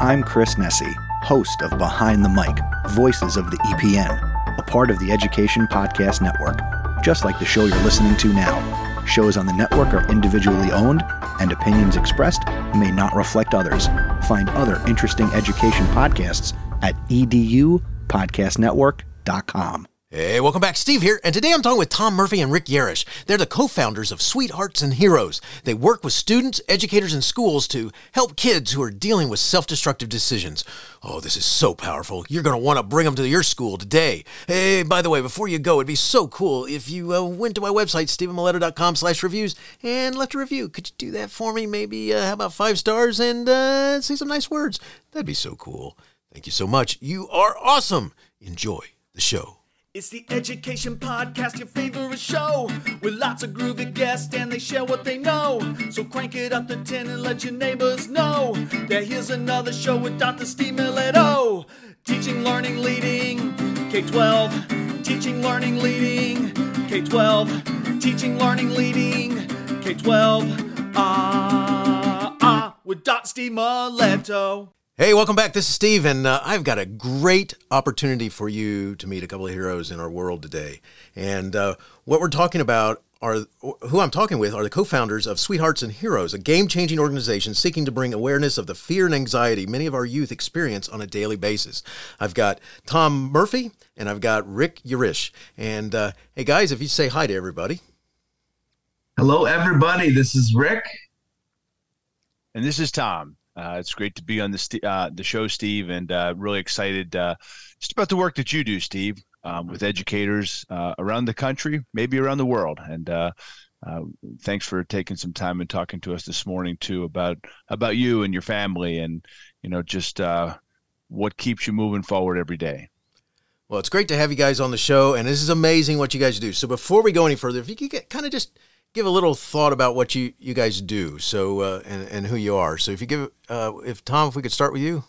I'm Chris Nesi, host of Behind the Mic Voices of the EPN, a part of the Education Podcast Network, just like the show you're listening to now. Shows on the network are individually owned, and opinions expressed may not reflect others. Find other interesting education podcasts at edupodcastnetwork.com. Hey, welcome back. Steve here, and today I'm talking with Tom Murphy and Rick Yarosh. They're the co-founders of Sweethearts and Heroes. They work with students, educators, and schools to help kids who are dealing with self-destructive decisions. Oh, this is so powerful. You're going to want to bring them to your school today. Hey, by the way, before you go, it'd be so cool if you uh, went to my website, stephenmiletto.com slash reviews, and left a review. Could you do that for me? Maybe, uh, how about five stars and uh, say some nice words? That'd be so cool. Thank you so much. You are awesome. Enjoy the show. It's the Education Podcast, your favorite show, with lots of groovy guests and they share what they know. So crank it up to 10 and let your neighbors know that here's another show with Dr. Steve Miletto. Teaching, learning, leading, K 12. Teaching, learning, leading, K 12. Teaching, learning, leading, K 12. Ah, ah, with Dr. Steve Miletto. Hey, welcome back. This is Steve, and uh, I've got a great opportunity for you to meet a couple of heroes in our world today. And uh, what we're talking about are who I'm talking with are the co-founders of Sweethearts and Heroes, a game-changing organization seeking to bring awareness of the fear and anxiety many of our youth experience on a daily basis. I've got Tom Murphy and I've got Rick Yarosh. And uh, hey, guys, if you say hi to everybody. Hello, everybody. This is Rick. And this is Tom. Uh, it's great to be on the uh, the show, Steve, and uh, really excited uh, just about the work that you do, Steve, um, with educators uh, around the country, maybe around the world. And uh, thanks for taking some time and talking to us this morning too about about you and your family, and you know just what keeps you moving forward every day. Well, it's great to have you guys on the show, and this is amazing what you guys do. So before we go any further, if you could get, kind of just give a little thought about what you, you guys do so uh, and, and who you are. So if you give uh, if tom if we could start with you.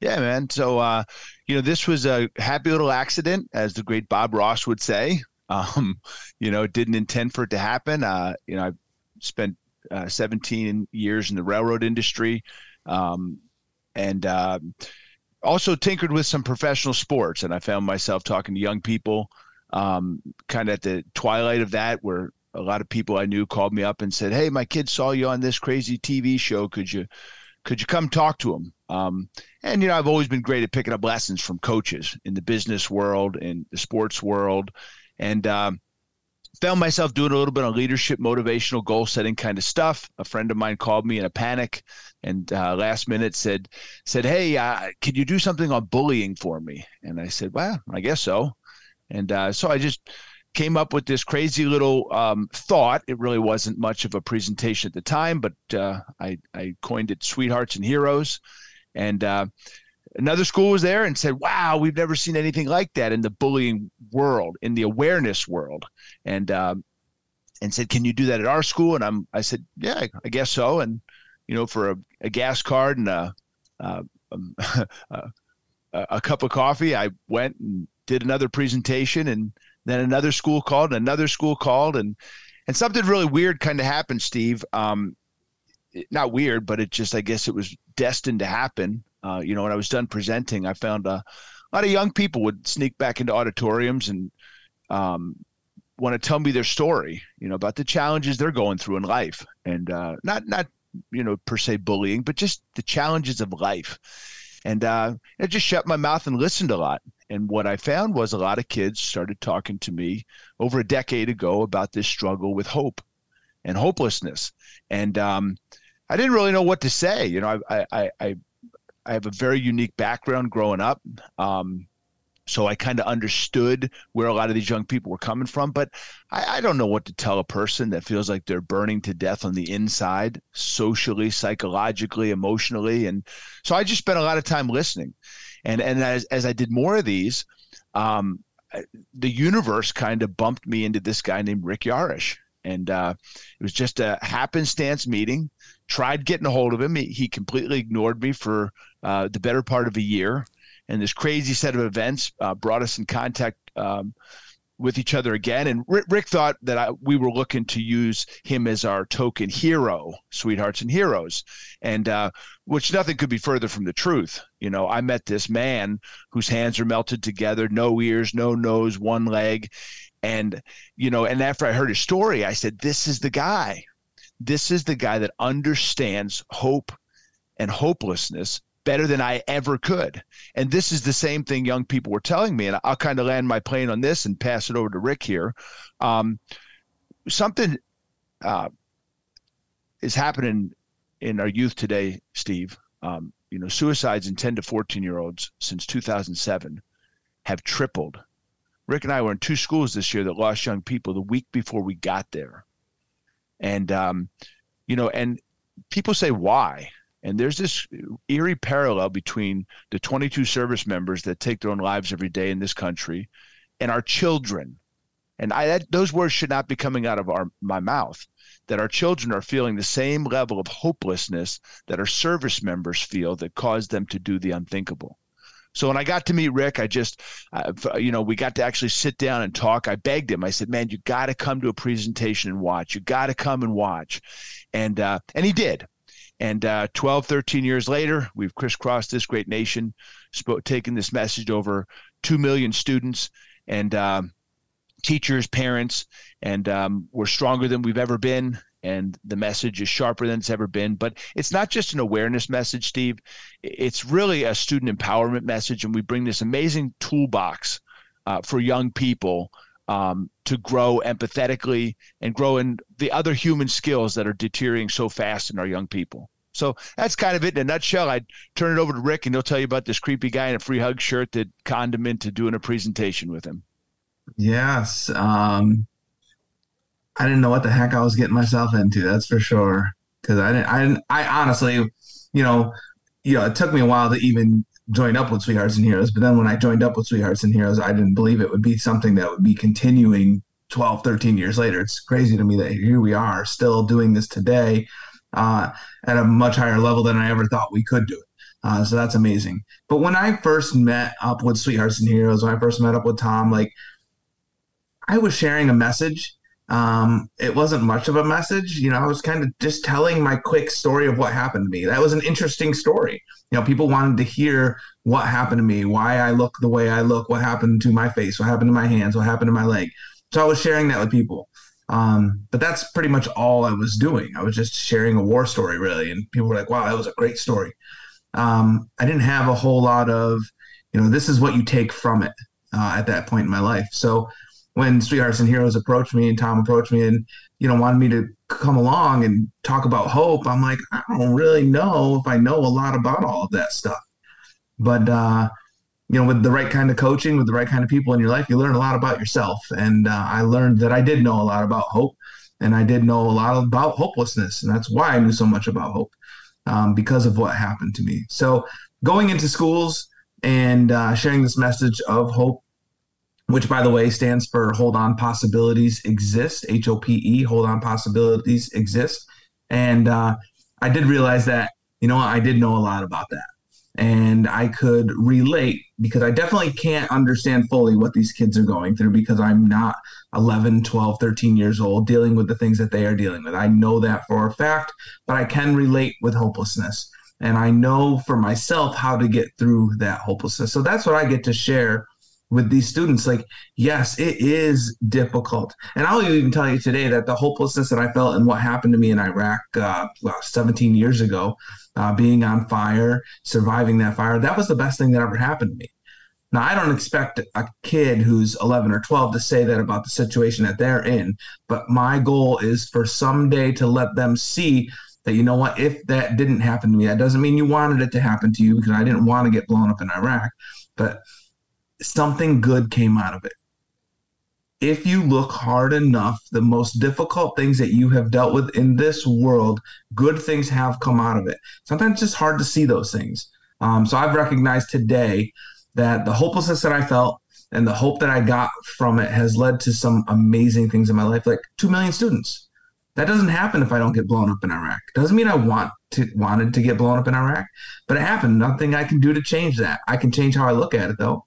Yeah man. So uh, you know this was a happy little accident as the great bob ross would say. Um, you know didn't intend for it to happen. Uh, you know i spent uh, 17 years in the railroad industry um, and um, also tinkered with some professional sports and i found myself talking to young people um, kind of at the twilight of that where a lot of people I knew called me up and said, "Hey, my kid saw you on this crazy TV show. Could you, could you come talk to him?" Um, and you know, I've always been great at picking up lessons from coaches in the business world, in the sports world, and um, found myself doing a little bit of leadership, motivational, goal setting kind of stuff. A friend of mine called me in a panic, and uh, last minute said, "said Hey, uh, can you do something on bullying for me?" And I said, "Well, I guess so." And uh, so I just came up with this crazy little um, thought. It really wasn't much of a presentation at the time, but uh, I, I, coined it Sweethearts and Heroes. And uh, another school was there and said, Wow, we've never seen anything like that in the bullying world, in the awareness world. And, um, and said, Can you do that at our school? And I'm, I said, Yeah, I guess so. And, you know, for a, a gas card and a, uh, um, a, a cup of coffee, I went and did another presentation and then another school called, and another school called, and and something really weird kind of happened, Steve. Um, not weird, but it just I guess it was destined to happen. Uh, you know, when I was done presenting, I found a, a lot of young people would sneak back into auditoriums and um, want to tell me their story. You know, about the challenges they're going through in life, and uh, not not you know per se bullying, but just the challenges of life. And uh, I just shut my mouth and listened a lot. And what I found was a lot of kids started talking to me over a decade ago about this struggle with hope and hopelessness. And um, I didn't really know what to say. You know, I, I, I, I have a very unique background growing up. Um, so I kind of understood where a lot of these young people were coming from. But I, I, don't know what to tell a person that feels like they're burning to death on the inside, socially, psychologically, emotionally. And so I just spent a lot of time listening. And and as as I did more of these, um, the universe kind of bumped me into this guy named Rick Yarosh. And uh, it was just a happenstance meeting. Tried getting a hold of him. He, he completely ignored me for uh, the better part of a year. And this crazy set of events uh, brought us in contact um, with each other again. And Rick, Rick thought that I, we were looking to use him as our token hero, sweethearts and heroes, and uh, which nothing could be further from the truth. You know, I met this man whose hands are melted together, no ears, no nose, one leg, and you know, and after I heard his story, I said, "This is the guy. This is the guy that understands hope and hopelessness better than I ever could. And this is the same thing young people were telling me. And I'll kind of land my plane on this and pass it over to Rick here. Um, something uh, is happening in our youth today, Steve. Um, you know, suicides in 10 to 14 year olds since 2007 have tripled. Rick and I were in two schools this year that lost young people the week before we got there. And, um, you know, and people say, why? And there's this eerie parallel between the 22 service members that take their own lives every day in this country and our children. And I, that, those words should not be coming out of our, my mouth. That our children are feeling the same level of hopelessness that our service members feel that caused them to do the unthinkable. So when I got to meet Rick, I just, uh, you know, we got to actually sit down and talk. I begged him. I said, "Man, you got to come to a presentation and watch. You got to come and watch," and uh, and he did. And uh, 12, 13 years later, we've crisscrossed this great nation, taken this message over 2 million students and um, teachers, parents, and um, we're stronger than we've ever been. And the message is sharper than it's ever been. But it's not just an awareness message, Steve. It's really a student empowerment message. And we bring this amazing toolbox uh, for young people um, to grow empathetically and grow in the other human skills that are deteriorating so fast in our young people. So that's kind of it in a nutshell. I'd turn it over to Rick and he'll tell you about this creepy guy in a free hug shirt that conned him into doing a presentation with him. Yes. Um, I didn't know what the heck I was getting myself into. That's for sure. Cause I didn't, I didn't, I honestly, you know, you know, it took me a while to even join up with Sweethearts and Heroes. But then when I joined up with Sweethearts and Heroes, I didn't believe it would be something that would be continuing 12, 13 years later. It's crazy to me that here we are still doing this today uh, at a much higher level than I ever thought we could do it. Uh, so that's amazing. But when I first met up with Sweethearts and Heroes, when I first met up with Tom, like I was sharing a message um, it wasn't much of a message. You know, I was kind of just telling my quick story of what happened to me. That was an interesting story. You know, people wanted to hear what happened to me, why I look the way I look, what happened to my face, what happened to my hands, what happened to my leg. So I was sharing that with people. Um, but that's pretty much all I was doing. I was just sharing a war story, really. And people were like, wow, that was a great story. Um, I didn't have a whole lot of, you know, this is what you take from it uh, at that point in my life. So when Sweethearts and Heroes approached me and Tom approached me and you know wanted me to come along and talk about hope, I'm like, I don't really know if I know a lot about all of that stuff. But uh, you know, with the right kind of coaching, with the right kind of people in your life, you learn a lot about yourself. And uh, I learned that I did know a lot about hope, and I did know a lot about hopelessness, and that's why I knew so much about hope um, because of what happened to me. So going into schools and uh, sharing this message of hope which by the way stands for Hold On Possibilities Exist, H O P E, Hold On Possibilities Exist. And uh, I did realize that, you know, I did know a lot about that. And I could relate because I definitely can't understand fully what these kids are going through because I'm not 11, 12, 13 years old dealing with the things that they are dealing with. I know that for a fact, but I can relate with hopelessness. And I know for myself how to get through that hopelessness. So that's what I get to share with these students like yes it is difficult. And i'll even tell you today that the hopelessness that i felt and what happened to me in iraq uh, well, 17 years ago uh, being on fire surviving that fire that was the best thing that ever happened to me. Now i don't expect a kid who's 11 or 12 to say that about the situation that they're in but my goal is for someday to let them see that you know what if that didn't happen to me that doesn't mean you wanted it to happen to you because i didn't want to get blown up in iraq but something good came out of it. If you look hard enough, the most difficult things that you have dealt with in this world, good things have come out of it. Sometimes it's just hard to see those things. Um, so I've recognized today that the hopelessness that I felt and the hope that I got from it has led to some amazing things in my life, like two million students. That doesn't happen if I don't get blown up in Iraq. Doesn't mean I want to wanted to get blown up in Iraq, but it happened. Nothing I can do to change that. I can change how I look at it though.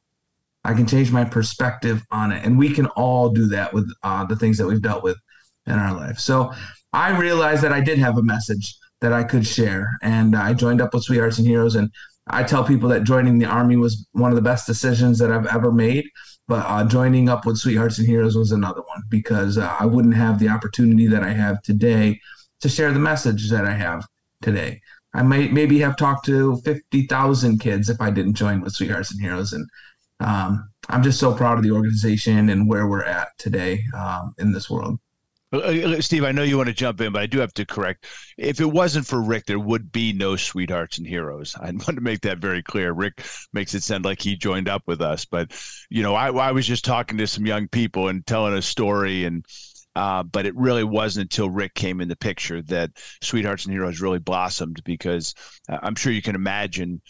I can change my perspective on it. And we can all do that with uh, the things that we've dealt with in our life. So I realized that I did have a message that I could share. And I joined up with Sweethearts and Heroes. And I tell people that joining the Army was one of the best decisions that I've ever made. But uh, joining up with Sweethearts and Heroes was another one because uh, I wouldn't have the opportunity that I have today to share the message that I have today. I might maybe have talked to 50,000 kids if I didn't join with Sweethearts and Heroes. And um, I'm just so proud of the organization and where we're at today um, in this world. Uh, Steve, I know you want to jump in, but I do have to correct. If it wasn't for Rick, there would be no sweethearts and heroes. I want to make that very clear. Rick makes it sound like he joined up with us, but you know, I, I was just talking to some young people and telling a story, and uh, but it really wasn't until Rick came in the picture that Sweethearts and Heroes really blossomed. Because uh, I'm sure you can imagine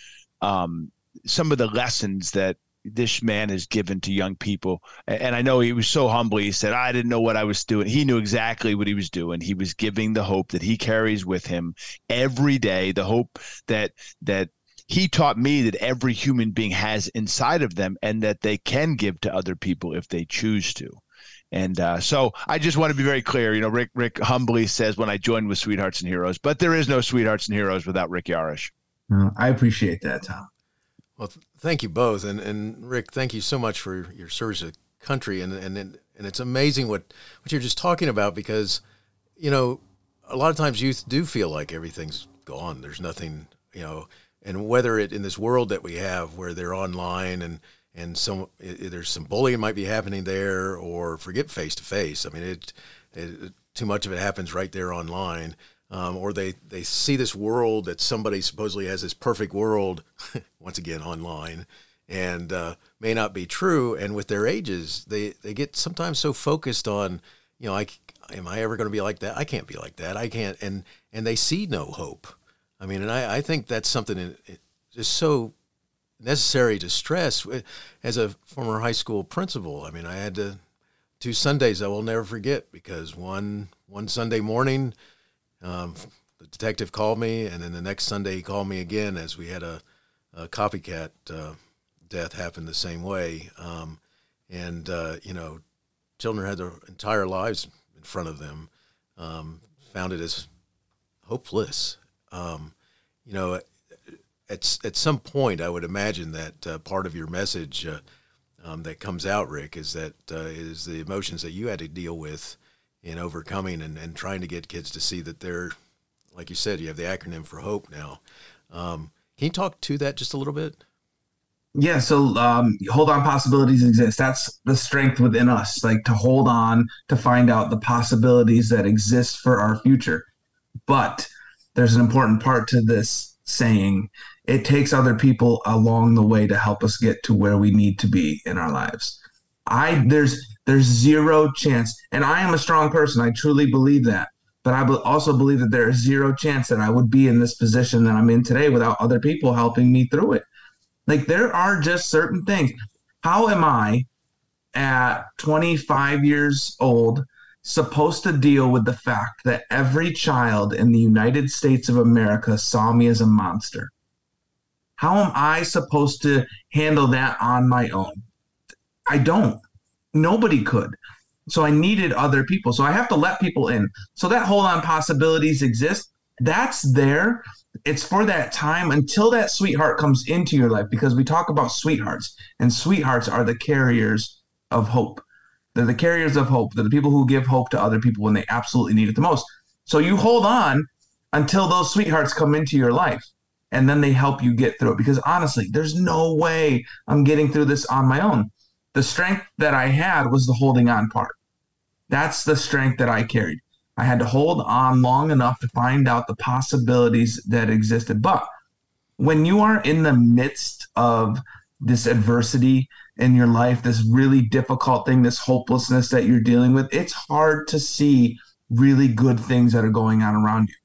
um, some of the lessons that this man has given to young people. And I know he was so humble. He said, I didn't know what I was doing. He knew exactly what he was doing. He was giving the hope that he carries with him every day, the hope that, that, he taught me that every human being has inside of them and that they can give to other people if they choose to. And uh, so I just want to be very clear. You know, Rick Rick humbly says when I joined with Sweethearts and Heroes, but there is no Sweethearts and Heroes without Rick Yarosh. I appreciate that, Tom. Well, th- thank you both, and and Rick, thank you so much for your service to the country, and and and it's amazing what what you're just talking about because, you know, a lot of times youth do feel like everything's gone. There's nothing, you know, and whether it in this world that we have where they're online and and some there's some bullying might be happening there, or forget face to face. I mean, it, it too much of it happens right there online um, or they, they see this world that somebody supposedly has this perfect world, once again online, and uh, may not be true. And with their ages, they, they get sometimes so focused on, you know, I, am I ever going to be like that? I can't be like that. I can't. And, and they see no hope. I mean, and I, I think that's something just so necessary to stress as a former high school principal. I mean, I had to two Sundays I will never forget because one one Sunday morning um, the detective called me, and then the next Sunday he called me again as we had a, a copycat uh, death happen the same way. Um, and uh, you know, children had their entire lives in front of them, um, found it as hopeless. Um, you know, at at some point, I would imagine that uh, part of your message. Uh, um, that comes out, Rick, is that uh, is the emotions that you had to deal with in overcoming and, and trying to get kids to see that they're, like you said, you have the acronym for hope now. Um, can you talk to that just a little bit? Yeah, so um, hold on, possibilities exist. That's the strength within us, like to hold on to find out the possibilities that exist for our future. But there's an important part to this saying it takes other people along the way to help us get to where we need to be in our lives. I there's there's zero chance. And I am a strong person. I truly believe that. But I also believe that there is zero chance that I would be in this position that I'm in today without other people helping me through it. Like there are just certain things. How am I at 25 years old supposed to deal with the fact that every child in the United States of America saw me as a monster? How am I supposed to handle that on my own? I don't nobody could. So I needed other people. So I have to let people in. So that hold on possibilities exist. That's there. It's for that time until that sweetheart comes into your life because we talk about sweethearts and sweethearts are the carriers of hope. They're the carriers of hope. They're the people who give hope to other people when they absolutely need it the most. So you hold on until those sweethearts come into your life and then they help you get through it because honestly, there's no way I'm getting through this on my own the strength that I had was the holding on part. That's the strength that I carried. I had to hold on long enough to find out the possibilities that existed. But when you are in the midst of this adversity in your life, this really difficult thing, this hopelessness that you're dealing with, it's hard to see really good things that are going on around you.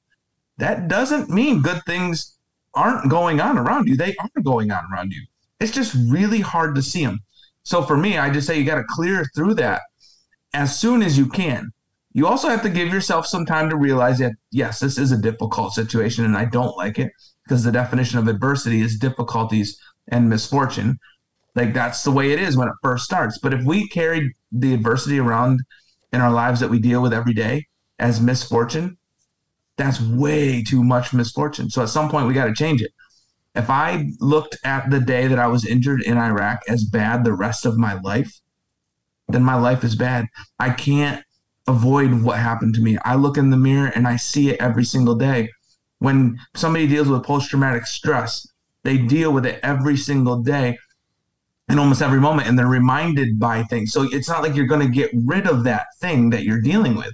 That doesn't mean good things aren't going on around you. They are going on around you. It's just really hard to see them. So for me, I just say you got to clear through that as soon as you can. You also have to give yourself some time to realize that, yes, this is a difficult situation and I don't like it because the definition of adversity is difficulties and misfortune. Like that's the way it is when it first starts. But if we carry the adversity around in our lives that we deal with every day as misfortune, that's way too much misfortune. So at some point we got to change it. If I looked at the day that I was injured in Iraq as bad the rest of my life, then my life is bad. I can't avoid what happened to me. I look in the mirror and I see it every single day. When somebody deals with post traumatic stress, they deal with it every single day in almost every moment and they're reminded by things. So it's not like you're going to get rid of that thing that you're dealing with.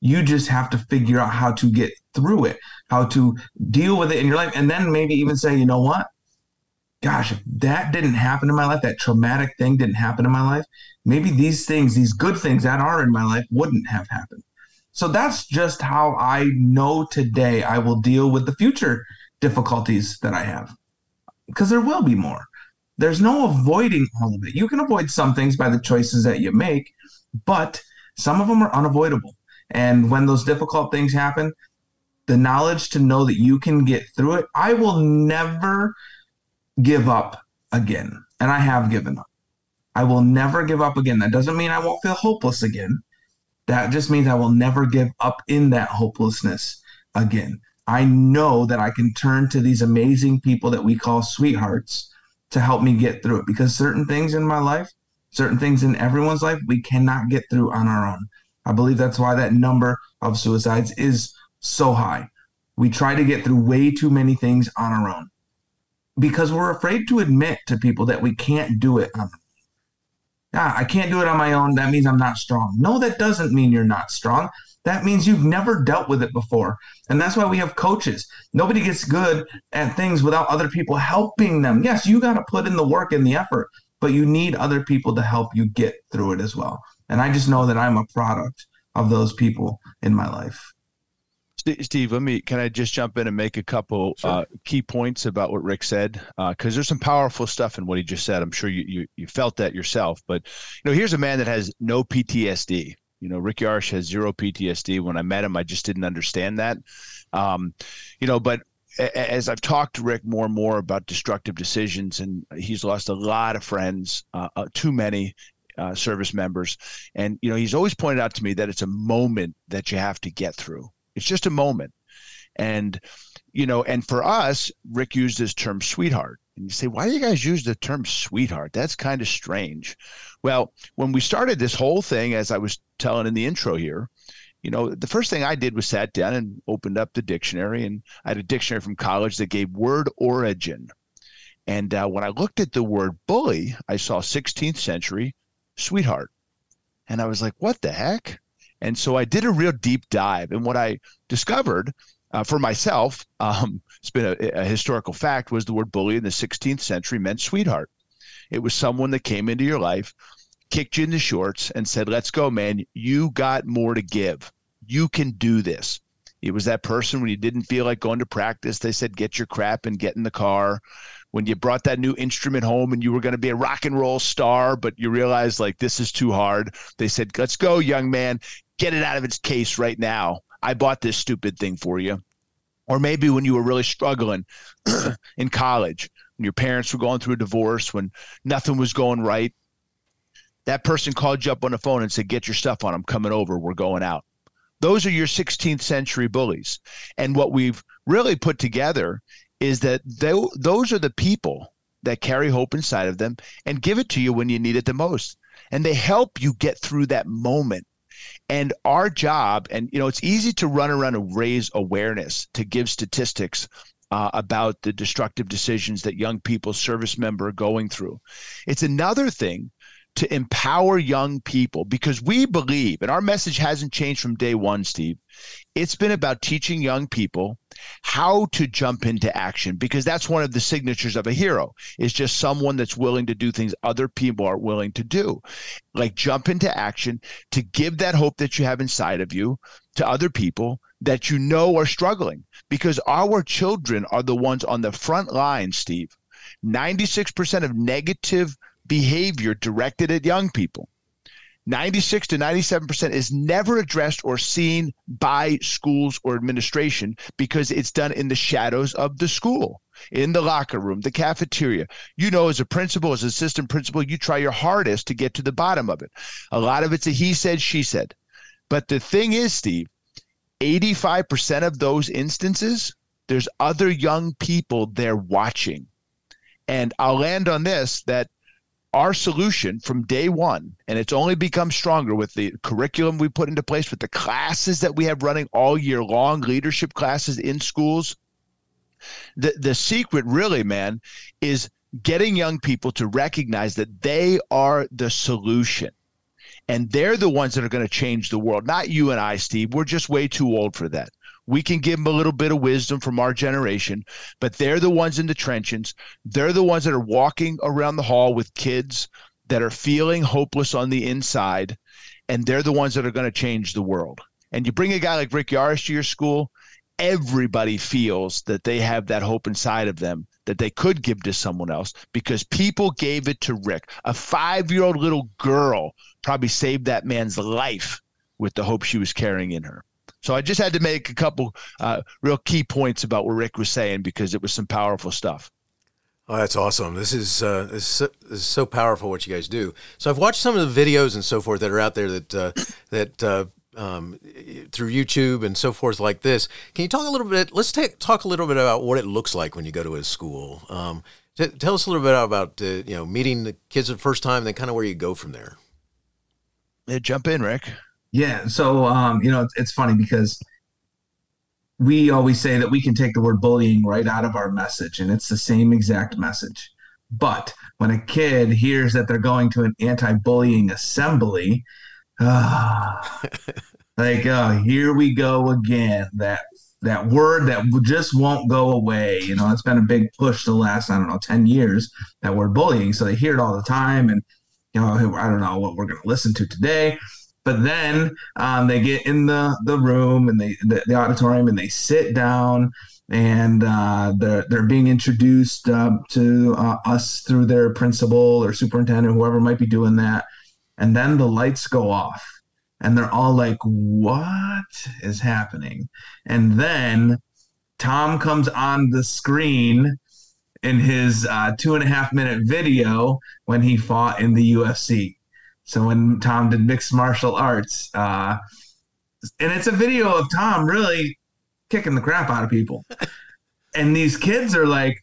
You just have to figure out how to get through it, how to deal with it in your life, and then maybe even say, you know what? Gosh, if that didn't happen in my life, that traumatic thing didn't happen in my life, maybe these things, these good things that are in my life wouldn't have happened. So that's just how I know today I will deal with the future difficulties that I have. Because there will be more. There's no avoiding all of it. You can avoid some things by the choices that you make, but some of them are unavoidable. And when those difficult things happen, the knowledge to know that you can get through it, I will never give up again. And I have given up. I will never give up again. That doesn't mean I won't feel hopeless again. That just means I will never give up in that hopelessness again. I know that I can turn to these amazing people that we call sweethearts to help me get through it because certain things in my life, certain things in everyone's life, we cannot get through on our own. I believe that's why that number of suicides is so high. We try to get through way too many things on our own because we're afraid to admit to people that we can't do it on ah, I can't do it on my own. That means I'm not strong. No, that doesn't mean you're not strong. That means you've never dealt with it before. And that's why we have coaches. Nobody gets good at things without other people helping them. Yes, you got to put in the work and the effort, but you need other people to help you get through it as well. And I just know that I'm a product of those people in my life. Steve, let me. Can I just jump in and make a couple sure. uh, key points about what Rick said? Because uh, there's some powerful stuff in what he just said. I'm sure you, you you felt that yourself. But you know, here's a man that has no PTSD. You know, Rick Yarosh has zero PTSD. When I met him, I just didn't understand that. Um, you know, but as I've talked to Rick more and more about destructive decisions, and he's lost a lot of friends, uh, uh, too many uh, service members, and you know, he's always pointed out to me that it's a moment that you have to get through. It's just a moment, and you know, and for us, Rick used this term "sweetheart," and you say, why do you guys use the term "sweetheart"? That's kind of strange. Well, when we started this whole thing, as I was telling in the intro here, you know, the first thing I did was sat down and opened up the dictionary, and I had a dictionary from college that gave word origin. And uh, when I looked at the word bully, I saw 16th century sweetheart. And I was like, what the heck? And so I did a real deep dive. And what I discovered uh, for myself, um, it's been a, a historical fact, was the word bully in the 16th century meant sweetheart. It was someone that came into your life, kicked you in the shorts, and said, Let's go, man. You got more to give. You can do this. It was that person when you didn't feel like going to practice. They said, Get your crap and get in the car. When you brought that new instrument home and you were going to be a rock and roll star, but you realized, like, this is too hard, they said, Let's go, young man. Get it out of its case right now. I bought this stupid thing for you. Or maybe when you were really struggling in college when your parents were going through a divorce, when nothing was going right, that person called you up on the phone and said, Get your stuff on. I'm coming over. We're going out. Those are your 16th century bullies. And what we've really put together is that they, those are the people that carry hope inside of them and give it to you when you need it the most. And they help you get through that moment. And our job, and you know, it's easy to run around and raise awareness, to give statistics uh, about the destructive decisions that young people, service member, are going through. It's another thing to empower young people because we believe, and our message hasn't changed from day one, Steve. It's been about teaching young people how to jump into action because that's one of the signatures of a hero is just someone that's willing to do things other people aren't willing to do like jump into action to give that hope that you have inside of you to other people that you know are struggling because our children are the ones on the front line, Steve. 96% of negative behavior directed at young people. 96 to 97% is never addressed or seen by schools or administration because it's done in the shadows of the school. in the locker room, the cafeteria. You know, as a principal, as an assistant principal, you try your hardest to get to the bottom of it. A lot of it's a he said, she said. But the thing is, Steve, 85% of those instances, there's other young people there watching. And I'll land on this that our solution from day one, and it's only become stronger with the curriculum we put into place, with the classes that we have running all year long, leadership classes in schools. The, the secret, really, man, is getting young people to recognize that they are the solution. And they're the ones that are going to change the world, not you and I, Steve. We're just way too old for that. We can give them a little bit of wisdom from our generation, but they're the ones in the trenches. They're the ones that are walking around the hall with kids that are feeling hopeless on the inside, and they're the ones that are going to change the world. And you bring a guy like Rick Yarosh to your school, everybody feels that they have that hope inside of them that they could give to someone else because people gave it to Rick. A five year old little girl probably saved that man's life with the hope she was carrying in her. So I just had to make a couple uh, real key points about what Rick was saying because it was some powerful stuff. Oh, that's awesome! This is uh, this, is so, this is so powerful what you guys do. So I've watched some of the videos and so forth that are out there that uh, that uh, um, through YouTube and so forth like this. Can you talk a little bit? Let's take, talk a little bit about what it looks like when you go to a school. Um, t- tell us a little bit about uh, you know meeting the kids the first time, and then kind of where you go from there. Yeah, jump in, Rick. Yeah. So, um, you know, it's, it's funny because we always say that we can take the word bullying right out of our message, and it's the same exact message. But when a kid hears that they're going to an anti bullying assembly, ah, like, oh, here we go again. That that word that just won't go away. You know, it's been a big push the last, I don't know, 10 years, that word bullying. So they hear it all the time. And, you know, I don't know what we're going to listen to today. But then um, they get in the, the room and they the, the auditorium and they sit down and uh, they're, they're being introduced uh, to uh, us through their principal or superintendent, whoever might be doing that. And then the lights go off and they're all like, What is happening? And then Tom comes on the screen in his uh, two and a half minute video when he fought in the UFC. So when Tom did mixed martial arts, uh, and it's a video of Tom really kicking the crap out of people. and these kids are like,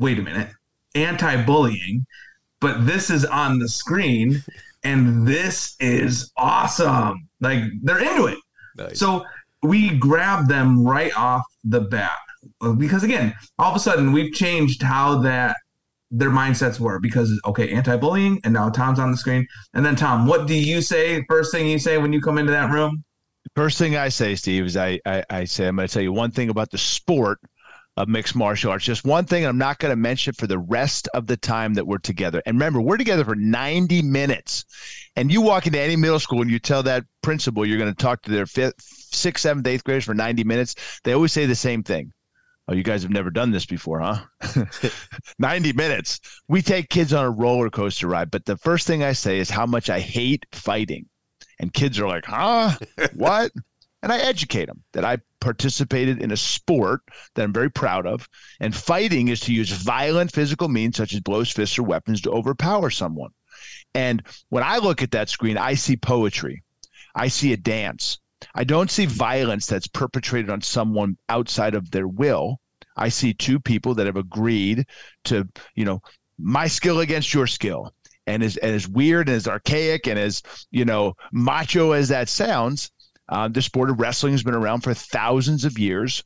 wait a minute, anti bullying, but this is on the screen and this is awesome. Like they're into it. Nice. So we grab them right off the bat because again, all of a sudden we've changed how that their mindsets were because okay, anti-bullying, and now Tom's on the screen. And then Tom, what do you say? First thing you say when you come into that room? First thing I say, Steve, is I I, I say I'm going to tell you one thing about the sport of mixed martial arts. Just one thing I'm not going to mention for the rest of the time that we're together. And remember, we're together for 90 minutes. And you walk into any middle school and you tell that principal you're going to talk to their fifth, sixth, seventh, eighth graders for 90 minutes. They always say the same thing. Oh, you guys have never done this before, huh? 90 minutes. We take kids on a roller coaster ride, but the first thing I say is how much I hate fighting. And kids are like, huh? What? and I educate them that I participated in a sport that I'm very proud of. And fighting is to use violent physical means, such as blows, fists, or weapons, to overpower someone. And when I look at that screen, I see poetry, I see a dance. I don't see violence that's perpetrated on someone outside of their will. I see two people that have agreed to, you know, my skill against your skill. And as, and as weird and as archaic and as, you know, macho as that sounds, uh, the sport of wrestling has been around for thousands of years.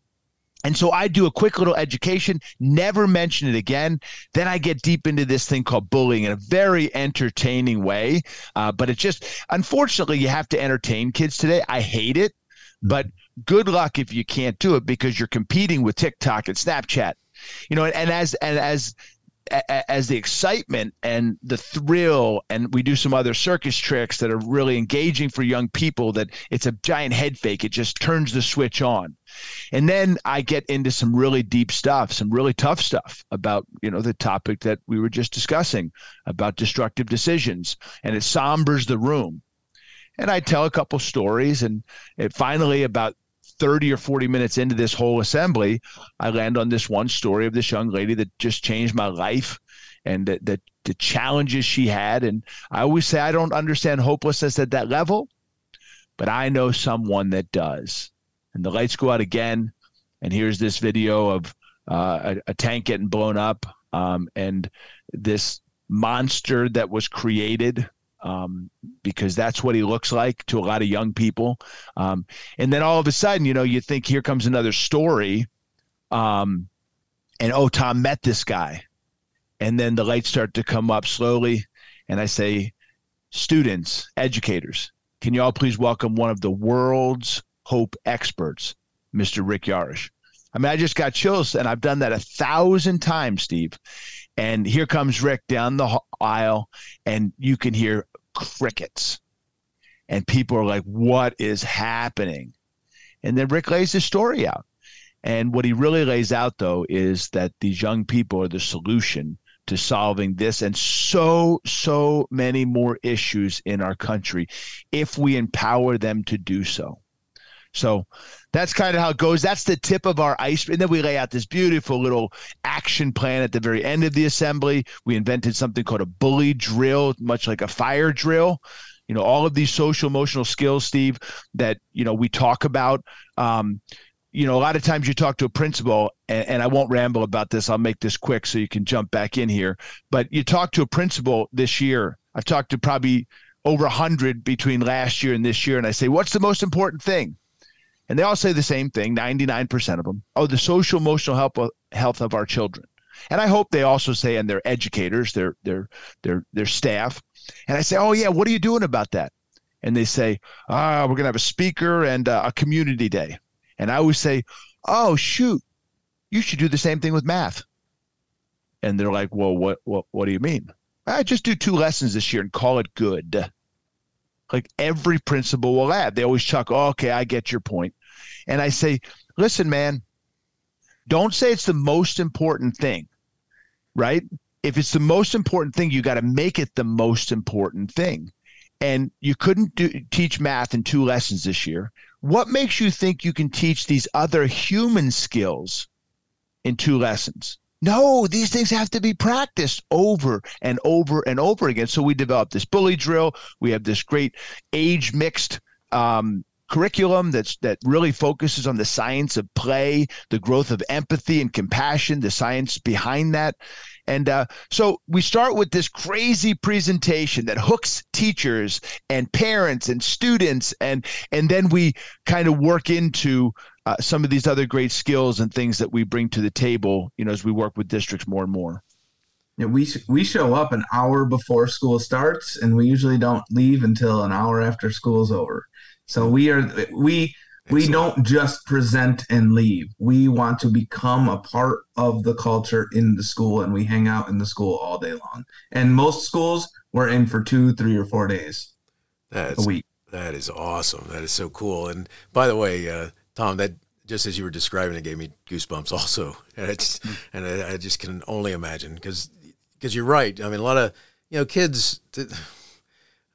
And so I do a quick little education, never mention it again. Then I get deep into this thing called bullying in a very entertaining way. Uh, but it just, unfortunately, you have to entertain kids today. I hate it, but good luck if you can't do it because you're competing with TikTok and Snapchat. You know, and, and as and as as the excitement and the thrill and we do some other circus tricks that are really engaging for young people that it's a giant head fake. It just turns the switch on. And then i get into some really deep stuff some really tough stuff about you know the topic that we were just discussing about destructive decisions and it sombers the room. And i tell a couple stories and it finally about 30 or 40 minutes into this whole assembly, I land on this one story of this young lady that just changed my life and that, that the challenges she had. And I always say I don't understand hopelessness at that level, but I know someone that does. And the lights go out again. And here's this video of uh, a, a, tank getting blown up um, and this monster that was created um, because that's what he looks like to a lot of young people. Um, and then all of a sudden, you know, you think here comes another story. Um, and oh, Tom met this guy. And then the lights start to come up slowly. And I say, students, educators, can you all please welcome one of the world's hope experts, Mr. Rick Yarosh? I mean, I just got chills, and I've done that a thousand times, Steve. And here comes Rick down the aisle, and you can hear crickets. And people are like, what is happening? And then Rick lays his story out. And what he really lays out, though, is that these young people are the solution to solving this and so, so many more issues in our country if we empower them to do so. So that's kind of how it goes. That's the tip of our ice. And then we lay out this beautiful little action plan at the very end of the assembly. We invented something called a bully drill, much like a fire drill. You know, all of these social emotional skills, Steve, that, you know, we talk about. Um, you know, a lot of times you talk to a principal, and, and, I won't ramble about this. I'll make this quick so you can jump back in here. But you talk to a principal this year. I've talked to probably over 100 between last year and this year. And I say, what's the most important thing? And they all say the same thing 99% of them. Oh, the social emotional health, health of our children. And I hope they also say, and their educators, their, their, their, their staff. And I say, oh, yeah, what are you doing about that? And they say, ah, we're going to have a speaker and uh, a community day. And I always say, oh, shoot, you should do the same thing with math. And they're like, well, what, what, what do you mean? I just do two lessons this year and call it good like every principal will add. They always chuck, oh, okay, I get your point. And I say, listen, man, don't say it's the most important thing, right? If it's the most important thing, you got to make it the most important thing. And you couldn't do, teach math in two lessons this year. What makes you think you can teach these other human skills in two lessons? No, these things have to be practiced over and over and over again. So we developed this bully drill. We have this great age mixed um, curriculum that's that really focuses on the science of play, the growth of empathy and compassion, the science behind that. And uh, so we start with this crazy presentation that hooks teachers and parents and students, and and then we kind of work into uh, some of these other great skills and things that we bring to the table, you know, as we work with districts more and more. Yeah, we we show up an hour before school starts, and we usually don't leave until an hour after school's over. So we are we we don't just present and leave. We want to become a part of the culture in the school, and we hang out in the school all day long. And most schools we're in for two, three, or four days That's, a week. That is awesome. That is so cool. And by the way, uh, Tom, that just as you were describing it gave me goosebumps also. And it's and I, I, just can only imagine because because you're right. I mean, a lot of you know kids.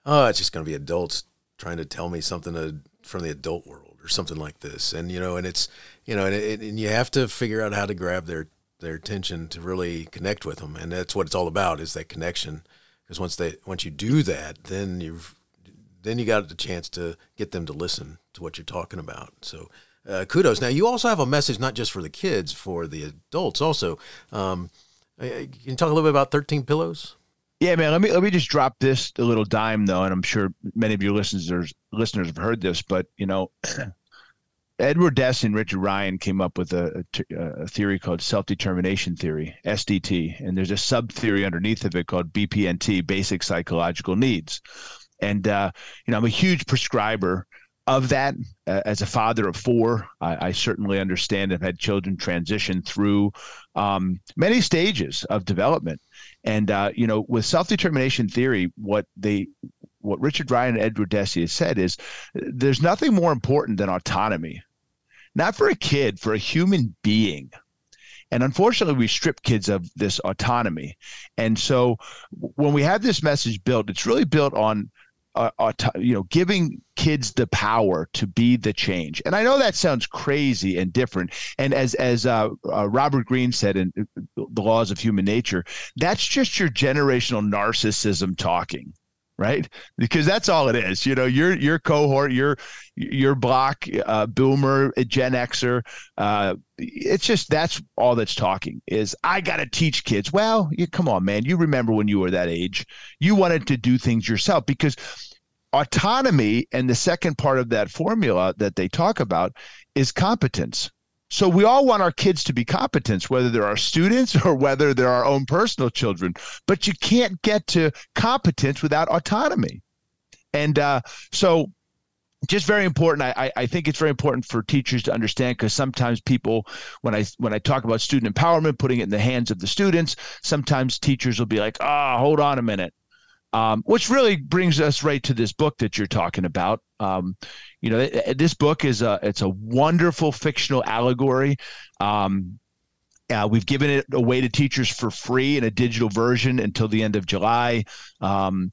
Oh, it's just going to be adults trying to tell me something to, from the adult world or something like this. And you know, and it's you know, and, it, and you have to figure out how to grab their their attention to really connect with them, and that's what it's all about is that connection. Because once they once you do that, then you've then you got the chance to get them to listen to what you're talking about. So uh, kudos. Now you also have a message not just for the kids, for the adults also. Um, uh, can you talk a little bit about Thirteen Pillows? Yeah, man. Let me let me just drop this a little dime though, and I'm sure many of your listeners listeners have heard this, but you know. Edward Deci and Richard Ryan came up with a, a, a theory called self determination theory, SDT, and there's a sub theory underneath of it called BPNT, basic psychological needs. And, uh, you know, I'm a huge prescriber of that uh, as a father of four I, I, certainly understand i've had children transition through um, many stages of development. And uh, you know with self-determination theory what they what richard ryan and edward deci has said is there's nothing more important than autonomy. Not for a kid for a human being. And unfortunately, we strip kids of this autonomy. And so when we have this message built, it's really built on uh, auto- you know, giving kids the power to be the change. And I know that sounds crazy and different. And as as uh, uh, Robert Greene said in uh, The Laws of Human Nature, that's just your generational narcissism talking right? Because that's all it is. You know, your your cohort, your your block, uh, boomer, Gen Xer. Uh, it's just that's all that's talking is I got to teach kids. Well, you come on, man. You remember when you were that age? You wanted to do things yourself because autonomy and the second part of that formula that they talk about is competence so we all want our kids to be competent, whether they're our students or whether they're our own personal children. But you can't get to competence without autonomy. And uh, so just very important. I, I think it's very important for teachers to understand because sometimes people, when I when I talk about student empowerment, putting it in the hands of the students, sometimes teachers will be like, "Ah, oh, hold on a minute," um, which really brings us right to this book that you're talking about. Um, you know, this book is a it's a wonderful fictional allegory. Um, uh, we've given it away to teachers for free in a digital version until the end of July. Um,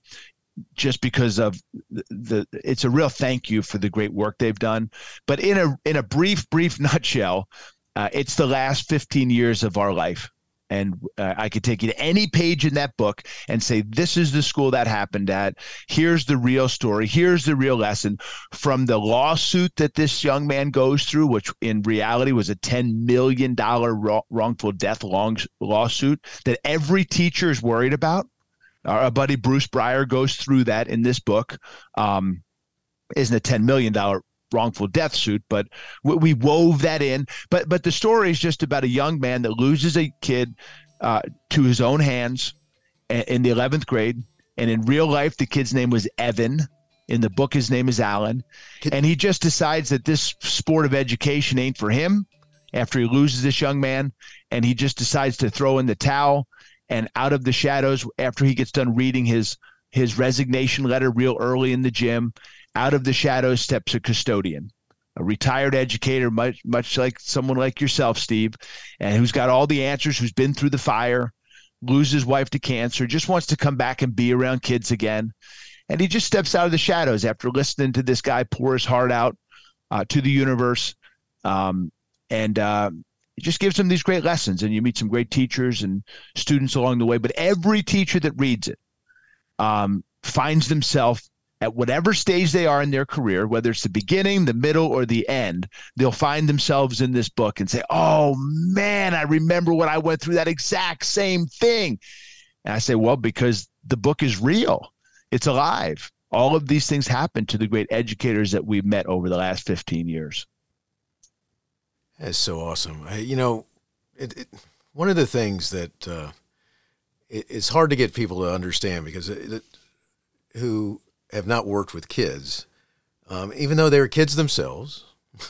just because of the, the, it's a real thank you for the great work they've done. But in a in a brief brief nutshell, uh, it's the last 15 years of our life and uh, I could take you to any page in that book and say, This is the school that happened at. Here's the real story. Here's the real lesson from the lawsuit that this young man goes through, which in reality was a $10 million wrongful death long, lawsuit that every teacher is worried about. Our buddy Bruce Breyer goes through that in this book. Um, isn't a $10 million wrongful death suit, but we, we, wove that in. But but the story is just about a young man that loses a kid uh, to his own hands in the 11th grade, and in real life the kid's name was Evan. In the book, his name is Alan, and he just decides that this sport of education ain't for him. After he loses this young man, and he just decides to throw in the towel. And out of the shadows, after he gets done reading his his resignation letter real early in the gym, out of the shadows steps a custodian, a retired educator, much much like someone like yourself, Steve, and who's got all the answers, who's been through the fire, loses his wife to cancer, just wants to come back and be around kids again. And he just steps out of the shadows after listening to this guy pour his heart out uh, to the universe. Um, and uh, it just gives him these great lessons. And you meet some great teachers and students along the way. But every teacher that reads it um, finds themselves at whatever stage they are in their career, whether it's the beginning, the middle, or the end, they'll find themselves in this book and say, Oh man, I remember when I went through that exact same thing. And I say, Well, because the book is real, it's alive. All of these things happen to the great educators that we've met over the last 15 years. That's so awesome. You know, it, it, one of the things that uh, it, it's hard to get people to understand because who have not worked with kids, um, even though they were kids themselves,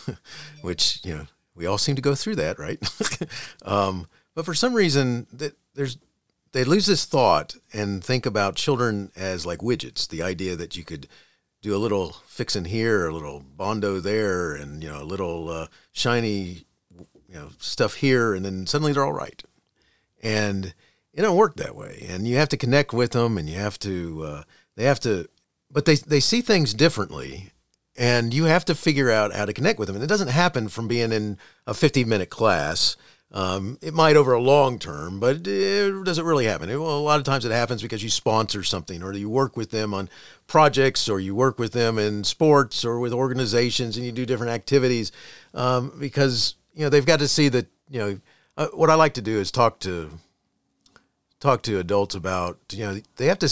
which you know we all seem to go through that, right? um, but for some reason, that there's they lose this thought and think about children as like widgets. The idea that you could do a little fixing here, a little bondo there, and you know a little uh, shiny, you know stuff here, and then suddenly they're all right. And it don't work that way. And you have to connect with them, and you have to uh, they have to but they they see things differently and you have to figure out how to connect with them. And it doesn't happen from being in a 50 minute class. Um, it might over a long term but it doesn't really happen. It, well, a lot of times it happens because you sponsor something or you work with them on projects or you work with them in sports or with organizations and you do different activities um, because you know they've got to see that you know uh, what i like to do is talk to talk to adults about you know they have to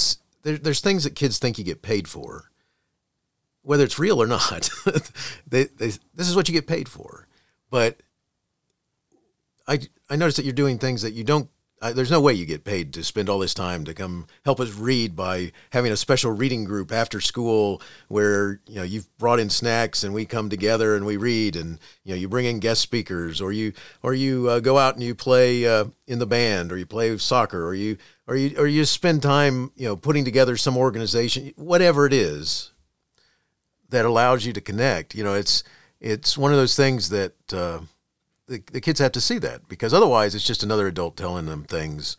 there, there's things that kids think you get paid for, whether it's real or not. they, they, this is what you get paid for. But I, I noticed that you're doing things that you don't I, there's no way you get paid to spend all this time to come help us read by having a special reading group after school where you know you've brought in snacks and we come together and we read and you know you bring in guest speakers or you or you uh, go out and you play uh, in the band or you play soccer or you or you or you spend time you know putting together some organization whatever it is that allows you to connect. You know it's it's one of those things that uh, the, the kids have to see that because otherwise it's just another adult telling them things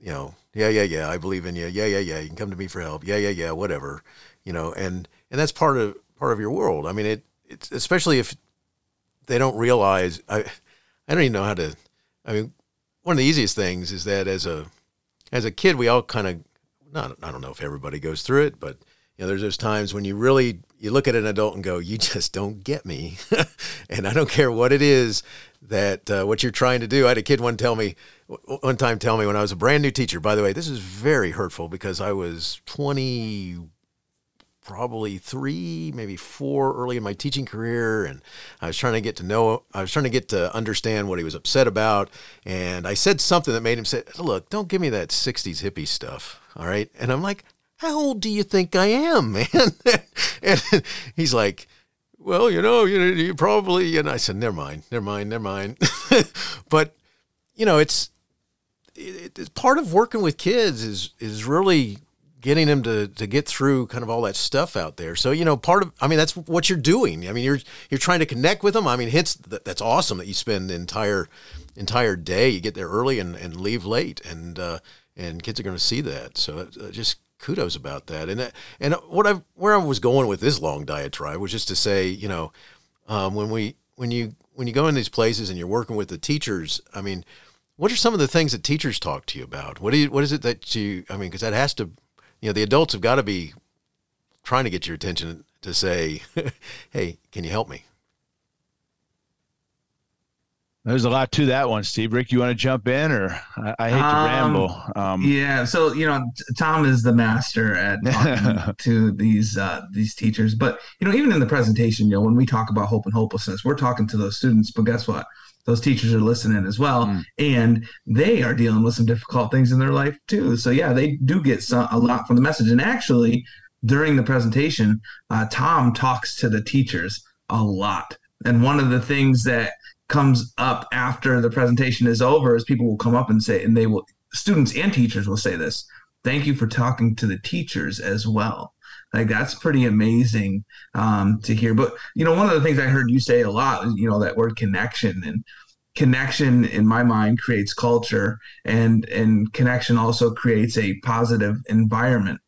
you know, yeah, yeah, yeah, I believe in you. Yeah, yeah, yeah, you can come to me for help. Yeah, yeah, yeah, whatever, you know, and and that's part of part of your world. I mean, it it's especially if they don't realize. I I don't even know how to. I mean, one of the easiest things is that as a as a kid, we all kind of not. I don't know if everybody goes through it, but you know, there's those times when you really you look at an adult and go, "You just don't get me," and I don't care what it is that uh, what you're trying to do. I had a kid one tell me one time tell me when I was a brand new teacher. By the way, this is very hurtful because I was 20 probably three, maybe four early in my teaching career. And I was trying to get to know, I was trying to get to understand what he was upset about. And I said something that made him say, Look, don't give me that 60s hippie stuff. All right. And I'm like, How old do you think I am, man? and he's like, well, you know, you, you probably, and I said, never mind, never mind, never mind. but, you know, it's, it, it's part of working with kids is, is really getting them to, to get through kind of all that stuff out there. So, you know, part of, I mean, that's what you're doing. I mean, you're, you're trying to connect with them. I mean, hence that, that's awesome that you spend the entire, entire day, you get there early and, and leave late and, uh, and kids are going to see that. So uh, just kudos about that. And and what I where I was going with this long diatribe was just to say, you know, um, when we when you when you go in these places and you're working with the teachers, I mean, what are some of the things that teachers talk to you about? What do you what is it that you I mean, because that has to, you know, the adults have got to be trying to get your attention to say, hey, can you help me? There's a lot to that one, Steve. Rick, you want to jump in, or I, I hate to um, ramble. Um, yeah, so you know, Tom is the master at talking to these uh, these teachers. But you know, even in the presentation, you know, when we talk about hope and hopelessness, we're talking to those students. But guess what? Those teachers are listening as well, mm. and they are dealing with some difficult things in their life too. So yeah, they do get some, a lot from the message. And actually, during the presentation, uh, Tom talks to the teachers a lot. And one of the things that comes up after the presentation is over is people will come up and say, and they will, students and teachers will say this thank you for talking to the teachers as well. Like that's pretty amazing um, to hear. But you know, one of the things I heard you say a lot you know that word connection and connection in my mind creates culture and and connection also creates a positive environment.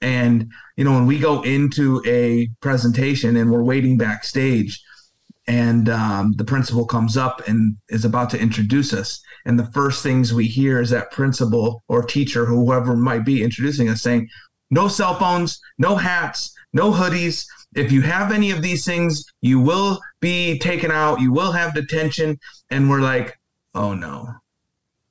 And you know, when we go into a presentation and we're waiting backstage, and um, the principal comes up and is about to introduce us. And the first things we hear is that principal or teacher whoever might be introducing us saying no cell phones no hats no hoodies. If you have any of these things you will be taken out. You will have detention. And we're like oh no.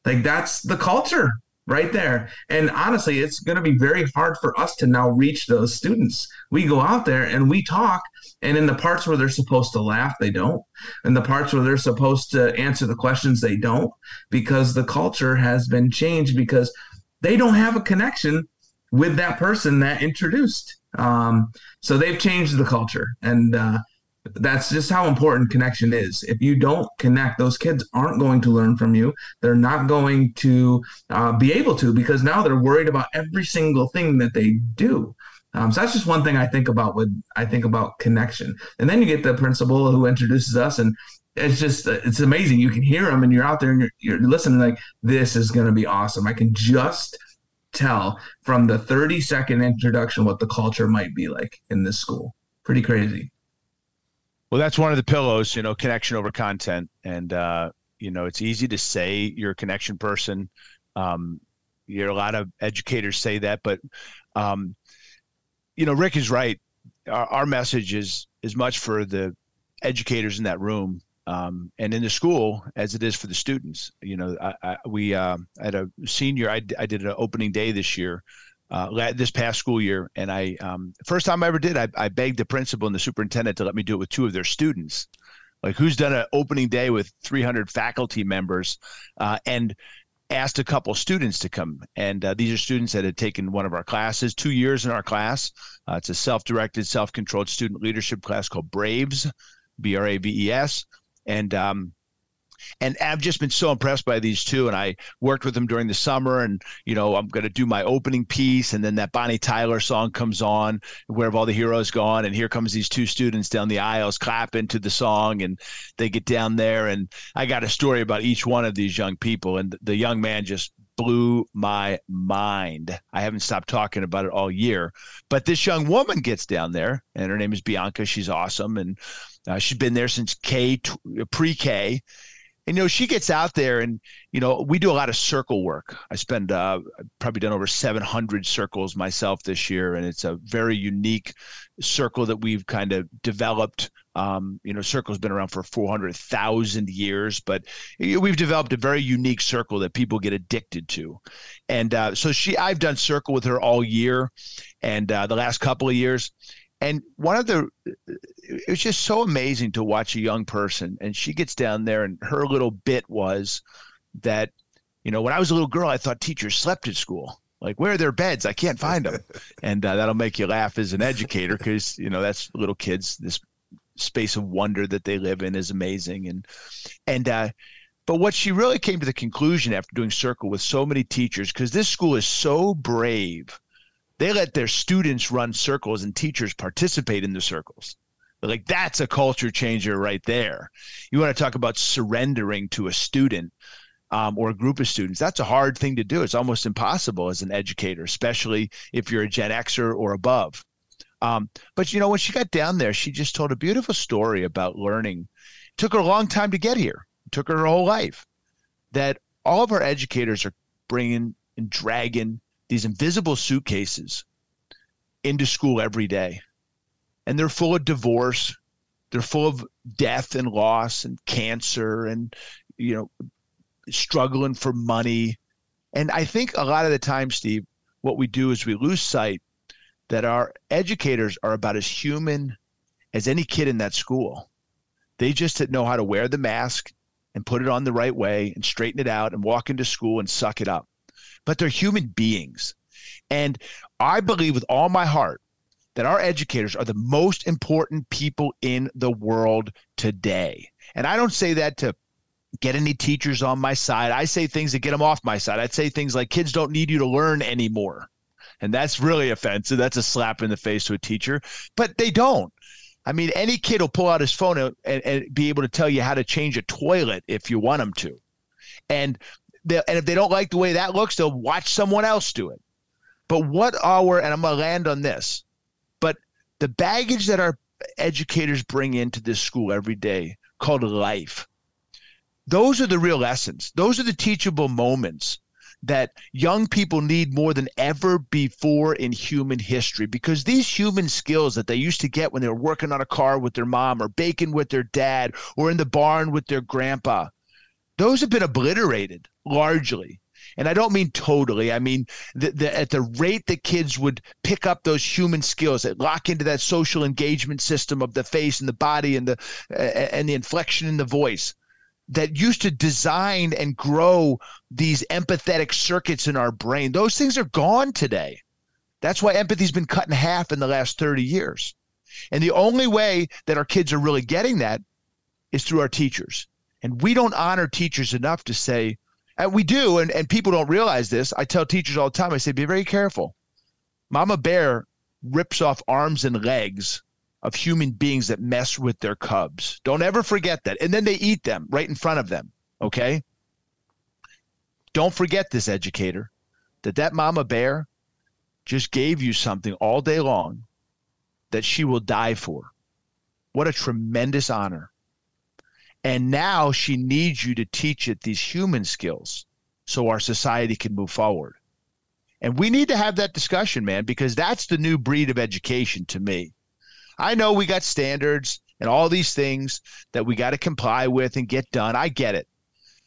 Like that's the culture right there. And honestly, it's going to be very hard for us to now reach those students. We go out there and we talk, and in the parts where they're supposed to laugh, they don't. And the parts where they're supposed to answer the questions, they don't, because the culture has been changed because they don't have a connection with that person that introduced. Um, so they've changed the culture. And, uh, that's just how important connection is. If you don't connect, those kids aren't going to learn from you. They're not going to uh, be able to because now they're worried about every single thing that they do. Um, so that's just one thing I think about when I think about connection. And then you get the principal who introduces us, and it's just it's amazing. You can hear them, and you're out there and you're, you're listening like this is going to be awesome. I can just tell from the 30 second introduction what the culture might be like in this school. Pretty crazy. Well, that's one of the pillows, you know, connection over content. And, uh, you know, it's easy to say you're a connection person. Um, you're a lot of educators say that, but, um, you know, Rick is right. Our, our, message is as much for the educators in that room um, and in the school as it is for the students. You know, I, I, we uh, had a senior. I, I did an opening day this year uh, this past school year. And I, um, first time I ever did, I, I begged the principal and the superintendent to let me do it with two of their students. Like, who's done an opening day with 300 faculty members uh, and asked a couple students to come. And uh, these are students that had taken one of our classes, two years in our class. Uh, it's a self directed, self controlled student leadership class called BRAVES, B R A V E S. And um, and I've just been so impressed by these two. And I worked with them during the summer, and you know, I'm going to do my opening piece, and then that Bonnie Tyler song comes on, "Where Have All the Heroes Gone?" And here comes these two students down the aisles clapping to the song, and they get down there, and I got a story about each one of these young people, and the young man just blew my mind. I haven't stopped talking about it all year. But this young woman gets down there, and her name is Bianca. She's awesome, and uh, she's been there since K pre K. And you know, she gets out there, and you know, we do a lot of circle work. I spend uh, probably done over 700 circles myself this year, and it's a very unique circle that we've kind of developed um, you know, Circle's been around for 400,000 years, but we've developed a very unique circle that people get addicted to. And uh, so she, I've done Circle with her all year and uh, the last couple of years. And one of the, it was just so amazing to watch a young person. And she gets down there, and her little bit was that, you know, when I was a little girl, I thought teachers slept at school. Like where are their beds? I can't find them. And uh, that'll make you laugh as an educator because you know that's little kids this space of wonder that they live in is amazing. And and uh but what she really came to the conclusion after doing circle with so many teachers because this school is so brave they let their students run circles and teachers participate in the circles like that's a culture changer right there you want to talk about surrendering to a student um, or a group of students that's a hard thing to do it's almost impossible as an educator especially if you're a gen xer or above um, but you know, when she got down there, she just told a beautiful story about learning. It took her a long time to get here. It took her her whole life. That all of our educators are bringing and dragging these invisible suitcases into school every day, and they're full of divorce. They're full of death and loss and cancer and you know struggling for money. And I think a lot of the time, Steve, what we do is we lose sight that our educators are about as human as any kid in that school. They just didn't know how to wear the mask and put it on the right way and straighten it out and walk into school and suck it up. But they're human beings. And I believe with all my heart that our educators are the most important people in the world today. And I don't say that to get any teachers on my side. I say things that get them off my side. I'd say things like kids don't need you to learn anymore. And that's really offensive. That's a slap in the face to a teacher. But they don't. I mean, any kid will pull out his phone and, and be able to tell you how to change a toilet if you want them to. And and if they don't like the way that looks, they'll watch someone else do it. But what our and I'm going to land on this, the baggage that our educators bring into this school every day called life. Those are the real lessons. Those are the teachable moments that young people need more than ever before in human history because these human skills that they used to get when they were working on a car with their mom or baking with their dad or in the barn with their grandpa, those have been obliterated largely. And I don't mean totally. I mean the, the, at the rate that kids would pick up those human skills that lock into that social engagement system of the face and the body and the uh, and the inflection in the voice that used to design and grow these empathetic circuits in our brain. Those things are gone today. That's why empathy's been cut in half in the last 30 years. And the only way that our kids are really getting that is through our teachers. And we don't honor teachers enough to say, and we do, and, and people don't realize this. I tell teachers all the time, I say, be very careful. Mama Bear rips off arms and legs of human beings that mess with their cubs. Don't ever forget that. And then they eat them right in front of them. Okay. Don't forget this, educator, that that mama bear just gave you something all day long that she will die for. What a tremendous honor. And now she needs you to teach it these human skills so our society can move forward. And we need to have that discussion, man, because that's the new breed of education to me. I know we got standards and all these things that we got to comply with and get done. I get it.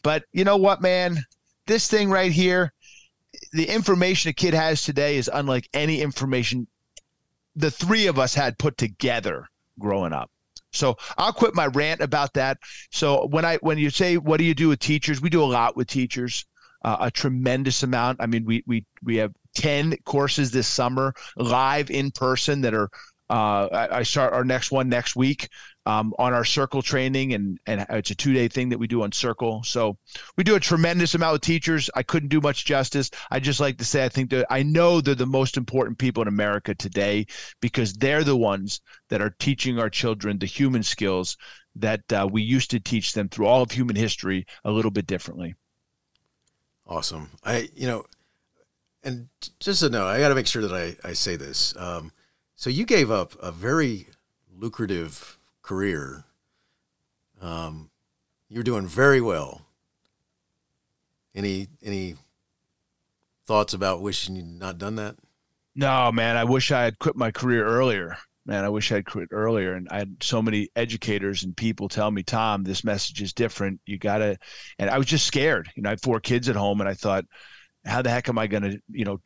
But you know what, man? This thing right here, the information a kid has today is unlike any information the three of us had put together growing up. So I'll quit my rant about that. So when I when you say what do you do with teachers, we do a lot with teachers, uh, a tremendous amount. I mean, we we we have ten courses this summer live in person that are uh, I, I, start our next one next week um, on our circle training, and and it's a two day thing that we do on circle. So we do a tremendous amount of teachers. I couldn't do much justice. I just like to say I think that I know they're the most important people in America today because they're the ones that are teaching our children the human skills that uh, we used to teach them through all of human history a little bit differently. Awesome. I, you know, and just to know, I got to make sure that I, I say this. Um, so you gave up a very lucrative career. Um, you're doing very well. Any any thoughts about wishing you'd not done that? No, man. I wish I had quit my career earlier. Man, I wish I'd quit earlier. And I had so many educators and people tell me, Tom, this message is different. You gotta. And I was just scared. You know, I had four kids at home, and I thought, how the heck am I to, you know,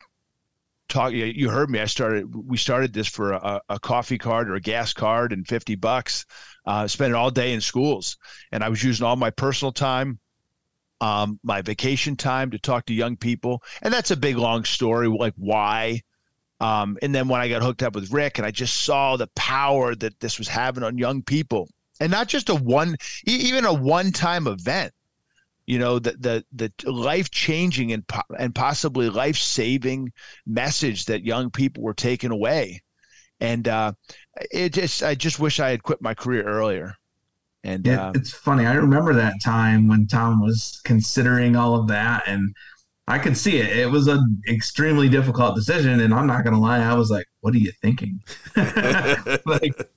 talk? You heard me. I started. We started this for a, a coffee card or a gas card and fifty bucks. Uh, spent it all day in schools, and I was using all my personal time um, my vacation time to talk to young people. And that's a big, long story, like why. Um, and then when I got hooked up with Rick and I just saw the power that this was having on young people and not just a one, even a one time event, you know, the, the, the life changing and, and possibly life saving message that young people were taking away. And uh, it just, I just wish I had quit my career earlier. And uh, it's funny. I remember that time when Tom was considering all of that, and I could see it. It was an extremely difficult decision, and I'm not gonna lie. I was like, "What are you thinking?" like,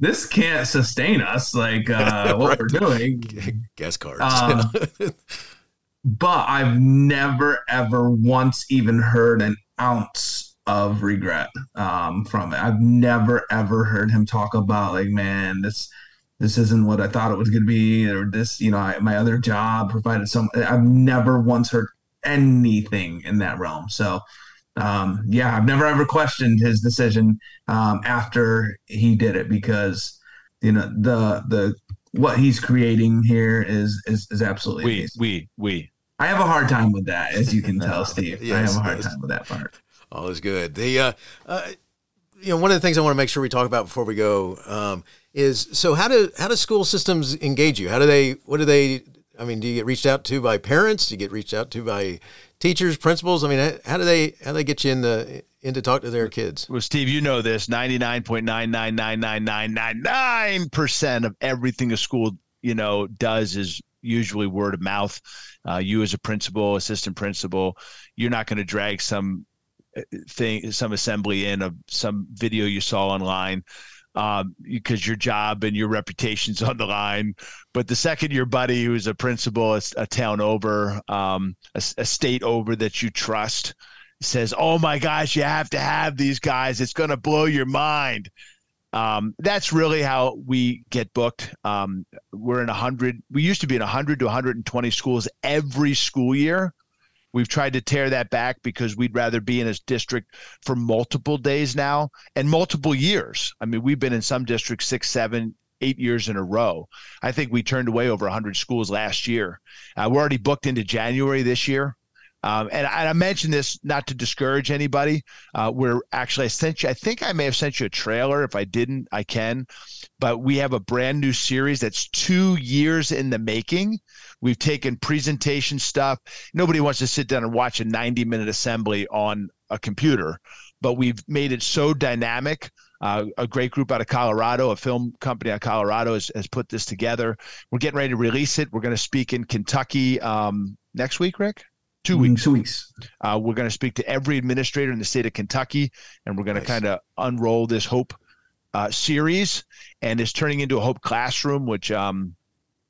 this can't sustain us. Like uh, what right. we're doing, gas cards. Um, but I've never ever once even heard an ounce of regret um, from it. I've never ever heard him talk about like, man, this this isn't what I thought it was going to be, or this, you know, I, my other job provided some. I've never once heard anything in that realm. So, um, yeah, I've never ever questioned his decision um, after he did it because, you know, the the what he's creating here is is is absolutely we amazing. we we. I have a hard time with that, as you can tell, Steve. yes, I have a hard time with that part. All is good. The uh, uh, you know, one of the things I want to make sure we talk about before we go um, is so how do how do school systems engage you? How do they? What do they? I mean, do you get reached out to by parents? Do you get reached out to by teachers, principals? I mean, how do they how do they get you in the in to talk to their kids? Well, Steve, you know this: ninety nine point nine nine nine nine nine nine nine percent of everything a school you know does is usually word of mouth. Uh, you as a principal, assistant principal, you're not going to drag some uh, thing, some assembly in of some video you saw online um, because your job and your reputation's on the line. But the second your buddy who's a principal, a, a town over, um, a, a state over that you trust, says, "Oh my gosh, you have to have these guys. It's going to blow your mind." Um, that's really how we get booked. Um, we're in a hundred. We used to be in a hundred to 120 schools every school year. We've tried to tear that back because we'd rather be in a district for multiple days now and multiple years. I mean, we've been in some districts six, seven, eight years in a row. I think we turned away over 100 schools last year. Uh, we're already booked into January this year. Um, and, I, I, mentioned this not to discourage anybody. Uh, we're actually, I sent you, I think I may have sent you a trailer. If I didn't, I can. But we have a brand new series that's two years in the making. We've taken presentation stuff. Nobody wants to sit down and watch a 90 minute assembly on a computer, but we've made it so dynamic. Uh, a great group out of Colorado, a film company out of Colorado has, has put this together. We're getting ready to release it. We're going to speak in Kentucky um, next week, Rick. Two mm, weeks. Two weeks. Uh, we're going to speak to every administrator in the state of Kentucky, and we're going to kind of unroll this Hope uh, series, and it's turning into a Hope classroom, which um,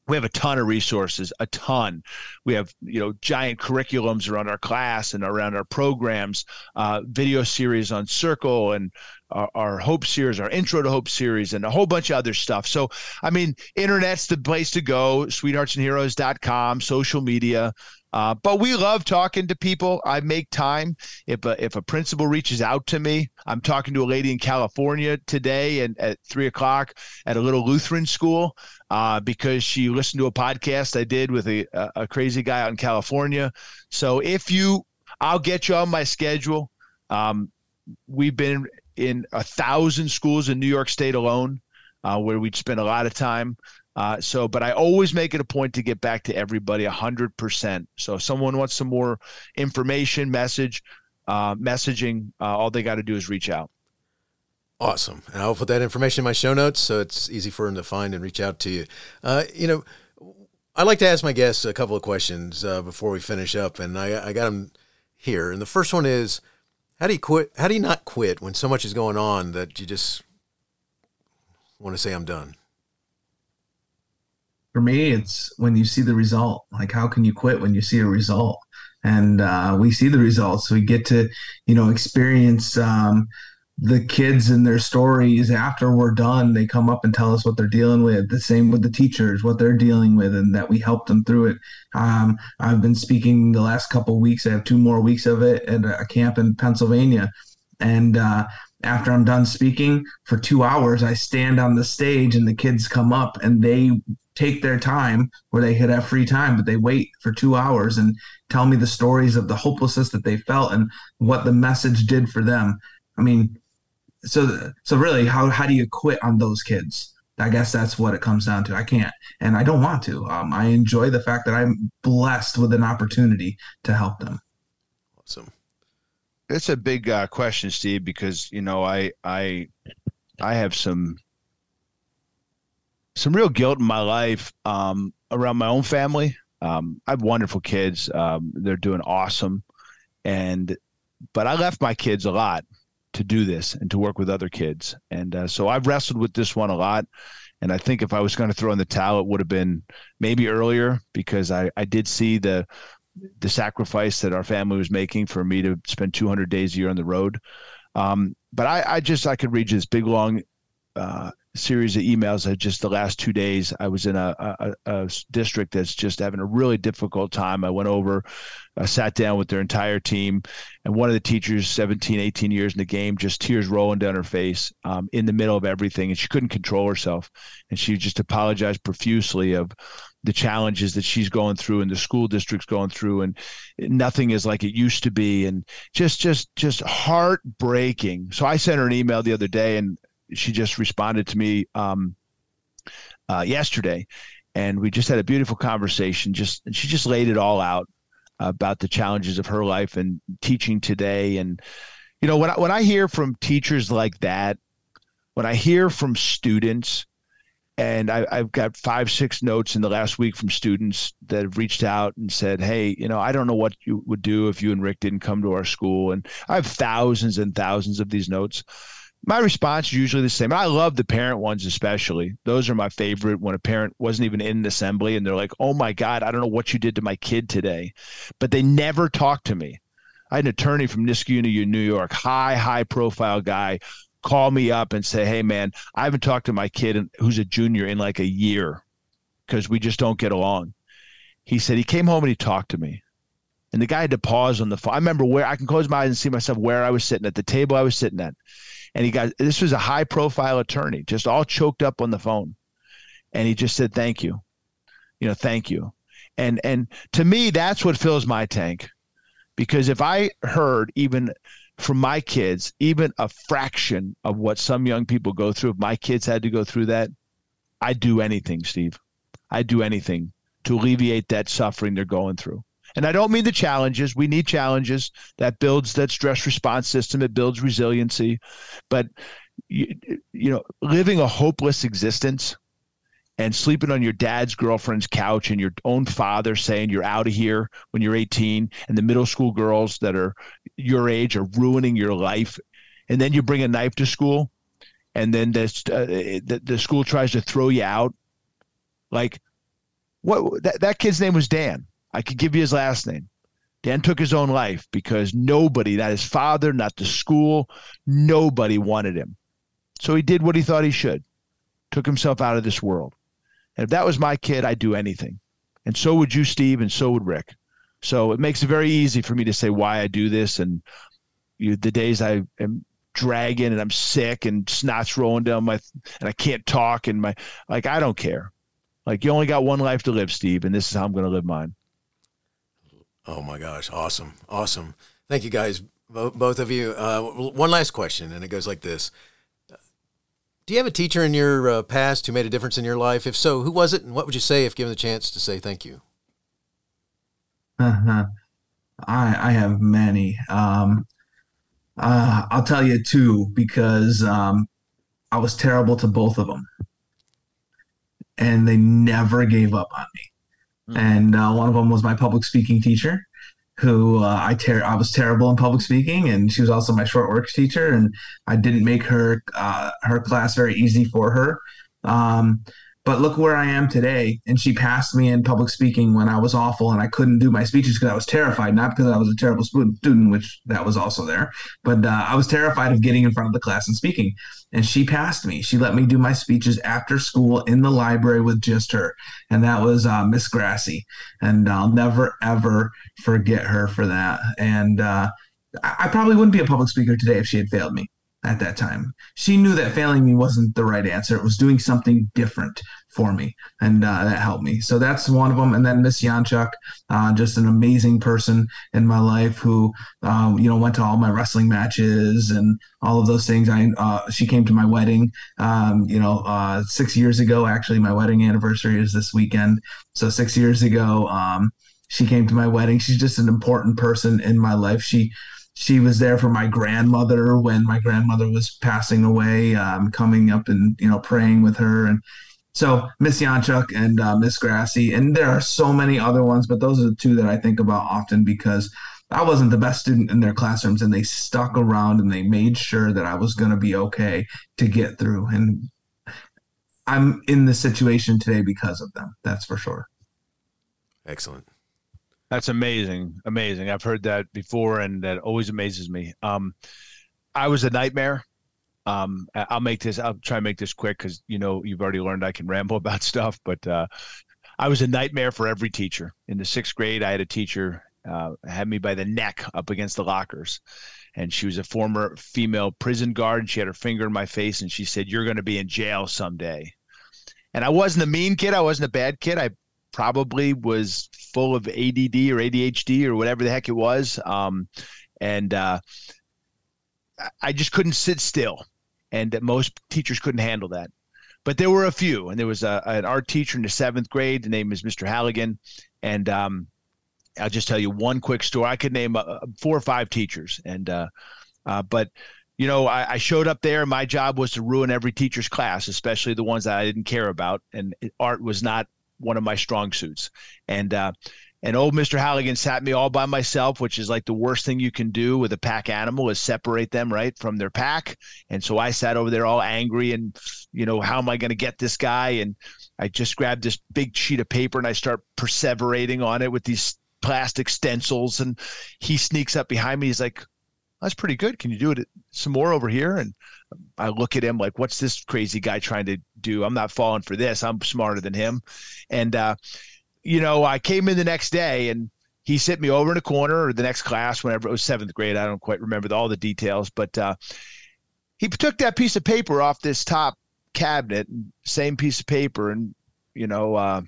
we have a ton of resources a ton. We have you know giant curriculums around our class and around our programs uh, video series on circle and our, our, hope series our intro to hope series and a whole bunch of other stuff. So i mean internet's the place to go sweetheartsandheroes.com social media uh, but we love talking to people. I make time. If a, if a principal reaches out to me, I'm talking to a lady in California today and at three o'clock at a little Lutheran school uh, because she listened to a podcast I did with a, a crazy guy out in California. So if you, I'll get you on my schedule. Um, we've been in a thousand schools in New York State alone, uh, where we spend a lot of time. Uh, so, but I always make it a point to get back to everybody 100%. So, if someone wants some more information, message, uh, messaging, uh, all they got to do is reach out. Awesome. And I'll put that information in my show notes so it's easy for them to find and reach out to you. Uh, you know, I like to ask my guests a couple of questions uh, before we finish up, and I, I got them here. And the first one is, how do you quit? How do you not quit when so much is going on that you just want to say I'm done? For me, it's when you see the result. Like, how can you quit when you see a result? And uh, we see the results. We get to, you know, experience um, the kids and their stories after we're done they come up and tell us what they're dealing with the same with the teachers what they're dealing with and that we help them through it um, i've been speaking the last couple weeks i have two more weeks of it at a camp in pennsylvania and uh, after i'm done speaking for two hours i stand on the stage and the kids come up and they take their time where they could have free time but they wait for two hours and tell me the stories of the hopelessness that they felt and what the message did for them. I mean so so really how how do you quit on those kids? I guess that's what it comes down to. I can't and i don't want to. Um, i enjoy the fact that i'm blessed with an opportunity to help them. Awesome. It's a big uh, question steve because you know i i i have some some real guilt in my life um, around my own family um, i have wonderful kids um, they're doing awesome and but i left my kids a lot to do this and to work with other kids. And uh, so I've wrestled with this one a lot. And I think if I was going to throw in the towel, it would have been maybe earlier because I, I did see the the sacrifice that our family was making for me to spend 200 days a year on the road. Um, but I, I just I could read this big long uh, series of emails. That just the last two days, I was in a, a, a, district that's just having a really difficult time. I went over, I sat down with their entire team, and one of the teachers, 17, 18 years in the game, just tears rolling down her face um, in the middle of everything, and she couldn't control herself, and she just apologized profusely of the challenges that she's going through and the school district's going through and nothing is like it used to be and just just just heartbreaking so i sent her an email the other day and she just responded to me um, uh, yesterday, and we just had a beautiful conversation. Just she just laid it all out about the challenges of her life and teaching today. And you know, when I, when I hear from teachers like that, when I hear from students, and I, have got five, six notes in the last week from students that have reached out and said, "Hey, you know, I don't know what you would do if you and Rick didn't come to our school." And I have thousands and thousands of these notes my response is usually the same. I love the parent ones, especially. Those are my favorite when a parent wasn't even in an assembly and they're like, oh my God, I don't know what you did to my kid today. But they never talk to me. I had an attorney from Niskayuna, New York, high, high profile guy, call me up and say, hey, man, I haven't talked to my kid who's a junior in like a year because we just don't get along. He said he came home and he talked to me. And the guy had to pause on the phone. I remember where I can close my eyes and see myself where I was sitting at the table I was sitting at and he got this was a high profile attorney, just all choked up on the phone, and he just said, "Thank you, you know, thank you," and and to me that's what fills my tank, because if I heard even from my kids, even a fraction of what some young people go through, if my kids had to go through that, I'd do anything, Steve. I'd do anything to alleviate that suffering they're going through. And I don't mean the challenges. We need challenges that builds that stress response system. It builds resiliency. But you, you know, living a hopeless existence and sleeping on your dad's girlfriend's couch and your own father saying you're out of here when you're 18 and the middle school girls that are your age are ruining your life and then you bring a knife to school and then this, uh, the, the school tries to throw you out like what that, that kid's name was dan I could give you his last name. Dan took his own life because nobody, not his father, not the school, nobody wanted him. So he did what he thought he should, took himself out of this world. And if that was my kid, I'd do anything. And so would you, Steve, and so would Rick. So it makes it very easy for me to say why I do this. And you, the days I am dragging and I'm sick and snot's rolling down my, and I can't talk and my, like, I don't care. Like, you only got one life to live, Steve, and this is how I'm going to live mine. Oh my gosh, awesome, awesome! Thank you guys, both of you. Uh, one last question, and it goes like this: Do you have a teacher in your uh, past who made a difference in your life? If so, who was it, and what would you say if given the chance to say thank you? Uh-huh. I I have many. Um, uh, I'll tell you two because um, I was terrible to both of them, and they never gave up on me. Mm-hmm. and uh, one of them was my public speaking teacher, who uh, I ter- I was terrible in public speaking, and she was also my short works teacher, and I didn't make her uh, her class very easy for her. Um, but look where I am today. And she passed me in public speaking when I was awful and I couldn't do my speeches because I was terrified, not because I was a terrible student, which that was also there, but uh, I was terrified of getting in front of the class and speaking. And she passed me. She let me do my speeches after school in the library with just her. And that was uh, Miss Grassy. And I'll never, ever forget her for that. And uh, I probably wouldn't be a public speaker today if she had failed me at that time. She knew that failing me wasn't the right answer. It was doing something different for me, and uh, that helped me. So that's one of them. And then Miss Yanchuk, uh, just an amazing person in my life who, uh, you know, went to all my wrestling matches and all of those things. I uh, she came to my wedding, um, you know, uh, six years ago. Actually, my wedding anniversary is this weekend. So six years ago, um, she came to my wedding. She's just an important person in my life. She she was there for my grandmother when my grandmother was passing away, um, coming up and you know praying with her, and so Miss Yanchuk and uh, Miss Grassy, and there are so many other ones, but those are the two that I think about often because I wasn't the best student in their classrooms, and they stuck around and they made sure that I was going to be okay to get through, and I'm in the situation today because of them. That's for sure. Excellent. That's amazing, amazing. I've heard that before, and that always amazes me. Um, I was a nightmare. Um, I'll make this. I'll try and make this quick because you know you've already learned I can ramble about stuff. But uh, I was a nightmare for every teacher. In the sixth grade, I had a teacher uh, had me by the neck up against the lockers, and she was a former female prison guard. And she had her finger in my face, and she said, "You're going to be in jail someday." And I wasn't a mean kid. I wasn't a bad kid. I probably was full of ADD or ADHD or whatever the heck it was. Um, and uh, I just couldn't sit still. And that most teachers couldn't handle that. But there were a few. And there was a, an art teacher in the seventh grade. The name is Mr. Halligan. And um, I'll just tell you one quick story. I could name uh, four or five teachers. And, uh, uh but you know, I, I, showed up there. My job was to ruin every teacher's class, especially the ones that I didn't care about. And art was not one of my strong suits. And uh, and old Mr. Halligan sat me all by myself, which is like the worst thing you can do with a pack animal is separate them right from their pack. And so I sat over there all angry and you know how am I going to get this guy? And I just grabbed this big sheet of paper and I start perseverating on it with these plastic stencils. And he sneaks up behind me. He's like, "That's pretty good. Can you do it some more over here?" And I look at him like, what's this crazy guy trying to do? I'm not falling for this. I'm smarter than him. And, uh, you know, I came in the next day and he sent me over in a corner or the next class, whenever it was seventh grade. I don't quite remember all the details, but uh, he took that piece of paper off this top cabinet, same piece of paper, and, you know, uh,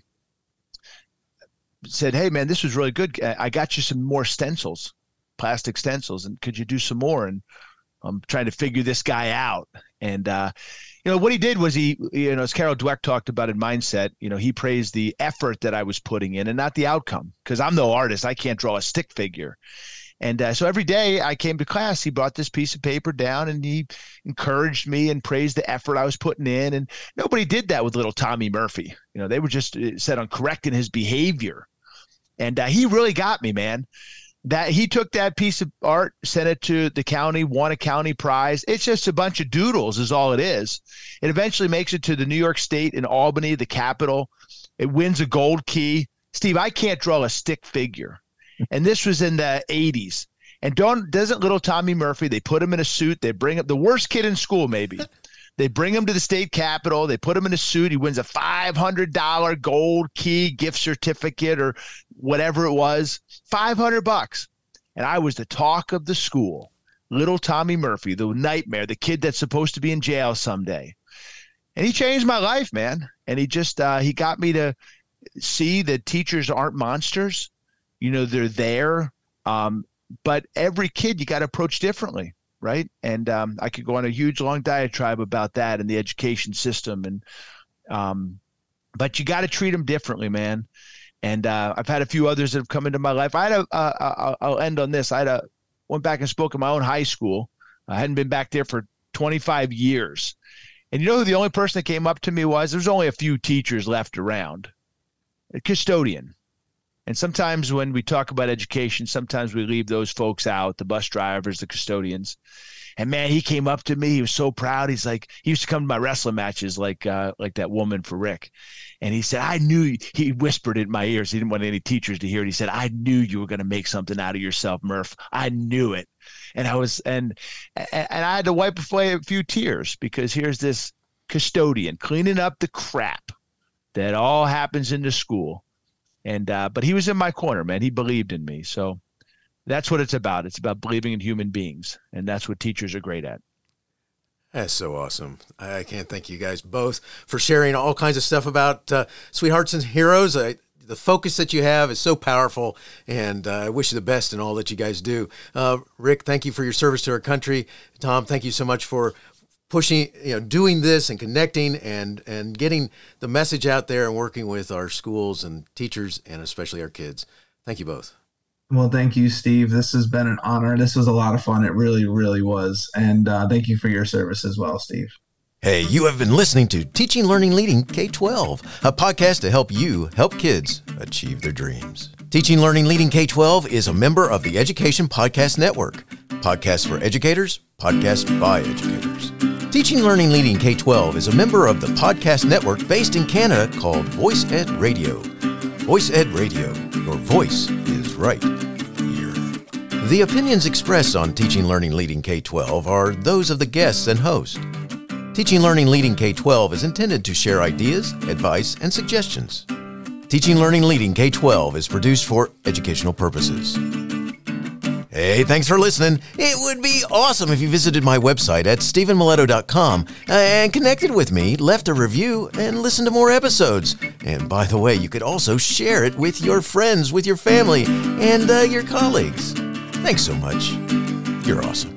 said, Hey, man, this was really good. I got you some more stencils, plastic stencils, and could you do some more? And I'm trying to figure this guy out. And uh, you know what he did was he, you know, as Carol Dweck talked about in Mindset, you know, he praised the effort that I was putting in and not the outcome because I'm no artist. I can't draw a stick figure. And uh, so every day I came to class, he brought this piece of paper down and he encouraged me and praised the effort I was putting in. And nobody did that with little Tommy Murphy. You know, they were just uh, set on correcting his behavior. And uh, he really got me, man that he took that piece of art, sent it to the county, won a county prize. It's just a bunch of doodles, is all it is. It eventually makes it to the New York State in Albany, the capital. It wins a gold key. Steve, I can't draw a stick figure. And this was in the 80s. And don't doesn't little Tommy Murphy, they put him in a suit, they bring up the worst kid in school, maybe. They bring him to the state capitol. They put him in a suit. He wins a $500 gold key gift certificate or whatever it was, 500 bucks. And I was the talk of the school. Little Tommy Murphy, the nightmare, the kid that's supposed to be in jail someday. And he changed my life, man. And he just uh, he got me to see that teachers aren't monsters. You know, they're there. Um, but every kid you got to approach differently right? And um, I could go on a huge long diatribe about that and the education system, and um, but you got to treat them differently, man. And uh, I've had a few others that have come into my life. I had a, uh, I'll end on this. I had a went back and spoke in my own high school. I hadn't been back there for 25 years. And you know who the only person that came up to me was? There's only a few teachers left around. A custodian. And sometimes when we talk about education, sometimes we leave those folks out, the bus drivers, the custodians. And man, he came up to me. He was so proud. He's like, he used to come to my wrestling matches, like uh, like that woman for Rick. And he said, I knew. He whispered it in my ears. He didn't want any teachers to hear it. He said, I knew you were going to make something out of yourself, Murph. I knew it. And I was, and and I had to wipe away a few tears because here's this custodian cleaning up the crap that all happens in the school. And uh, but he was in my corner, man. He believed in me. So that's what it's about. It's about believing in human beings, and that's what teachers are great at. That's so awesome. I can't thank you guys both for sharing all kinds of stuff about uh, Sweethearts and Heroes. I, the focus that you have is so powerful, and uh, I wish you the best in all that you guys do. Uh, Rick, thank you for your service to our country. Tom, thank you so much for pushing, you know, doing this and connecting and and getting the message out there and working with our schools and teachers and especially our kids. Thank you both. Well, thank you, Steve. This has been an honor. This was a lot of fun. It really, really was. And uh, thank you for your service as well, Steve. Hey, you have been listening to Teaching, Learning, Leading K 12, a podcast to help you help kids achieve their dreams. Teaching, Learning, Leading K 12 is a member of the Education Podcast Network. Podcasts for educators, podcasts by educators. Teaching, Learning, Leading K 12 is a member of the podcast network based in Canada called Voice Ed Radio. Voice Ed Radio, your voice is right here. The opinions expressed on Teaching, Learning, Leading K 12 are those of the guests and host. Teaching, Learning, Leading K 12 is intended to share ideas, advice, and suggestions. Teaching, Learning, Leading K 12 is produced for educational purposes. Hey, thanks for listening. It would be awesome if you visited my website at stephenmiletto.com and connected with me, left a review, and listened to more episodes. And by the way, you could also share it with your friends, with your family, and uh, your colleagues. Thanks so much. You're awesome.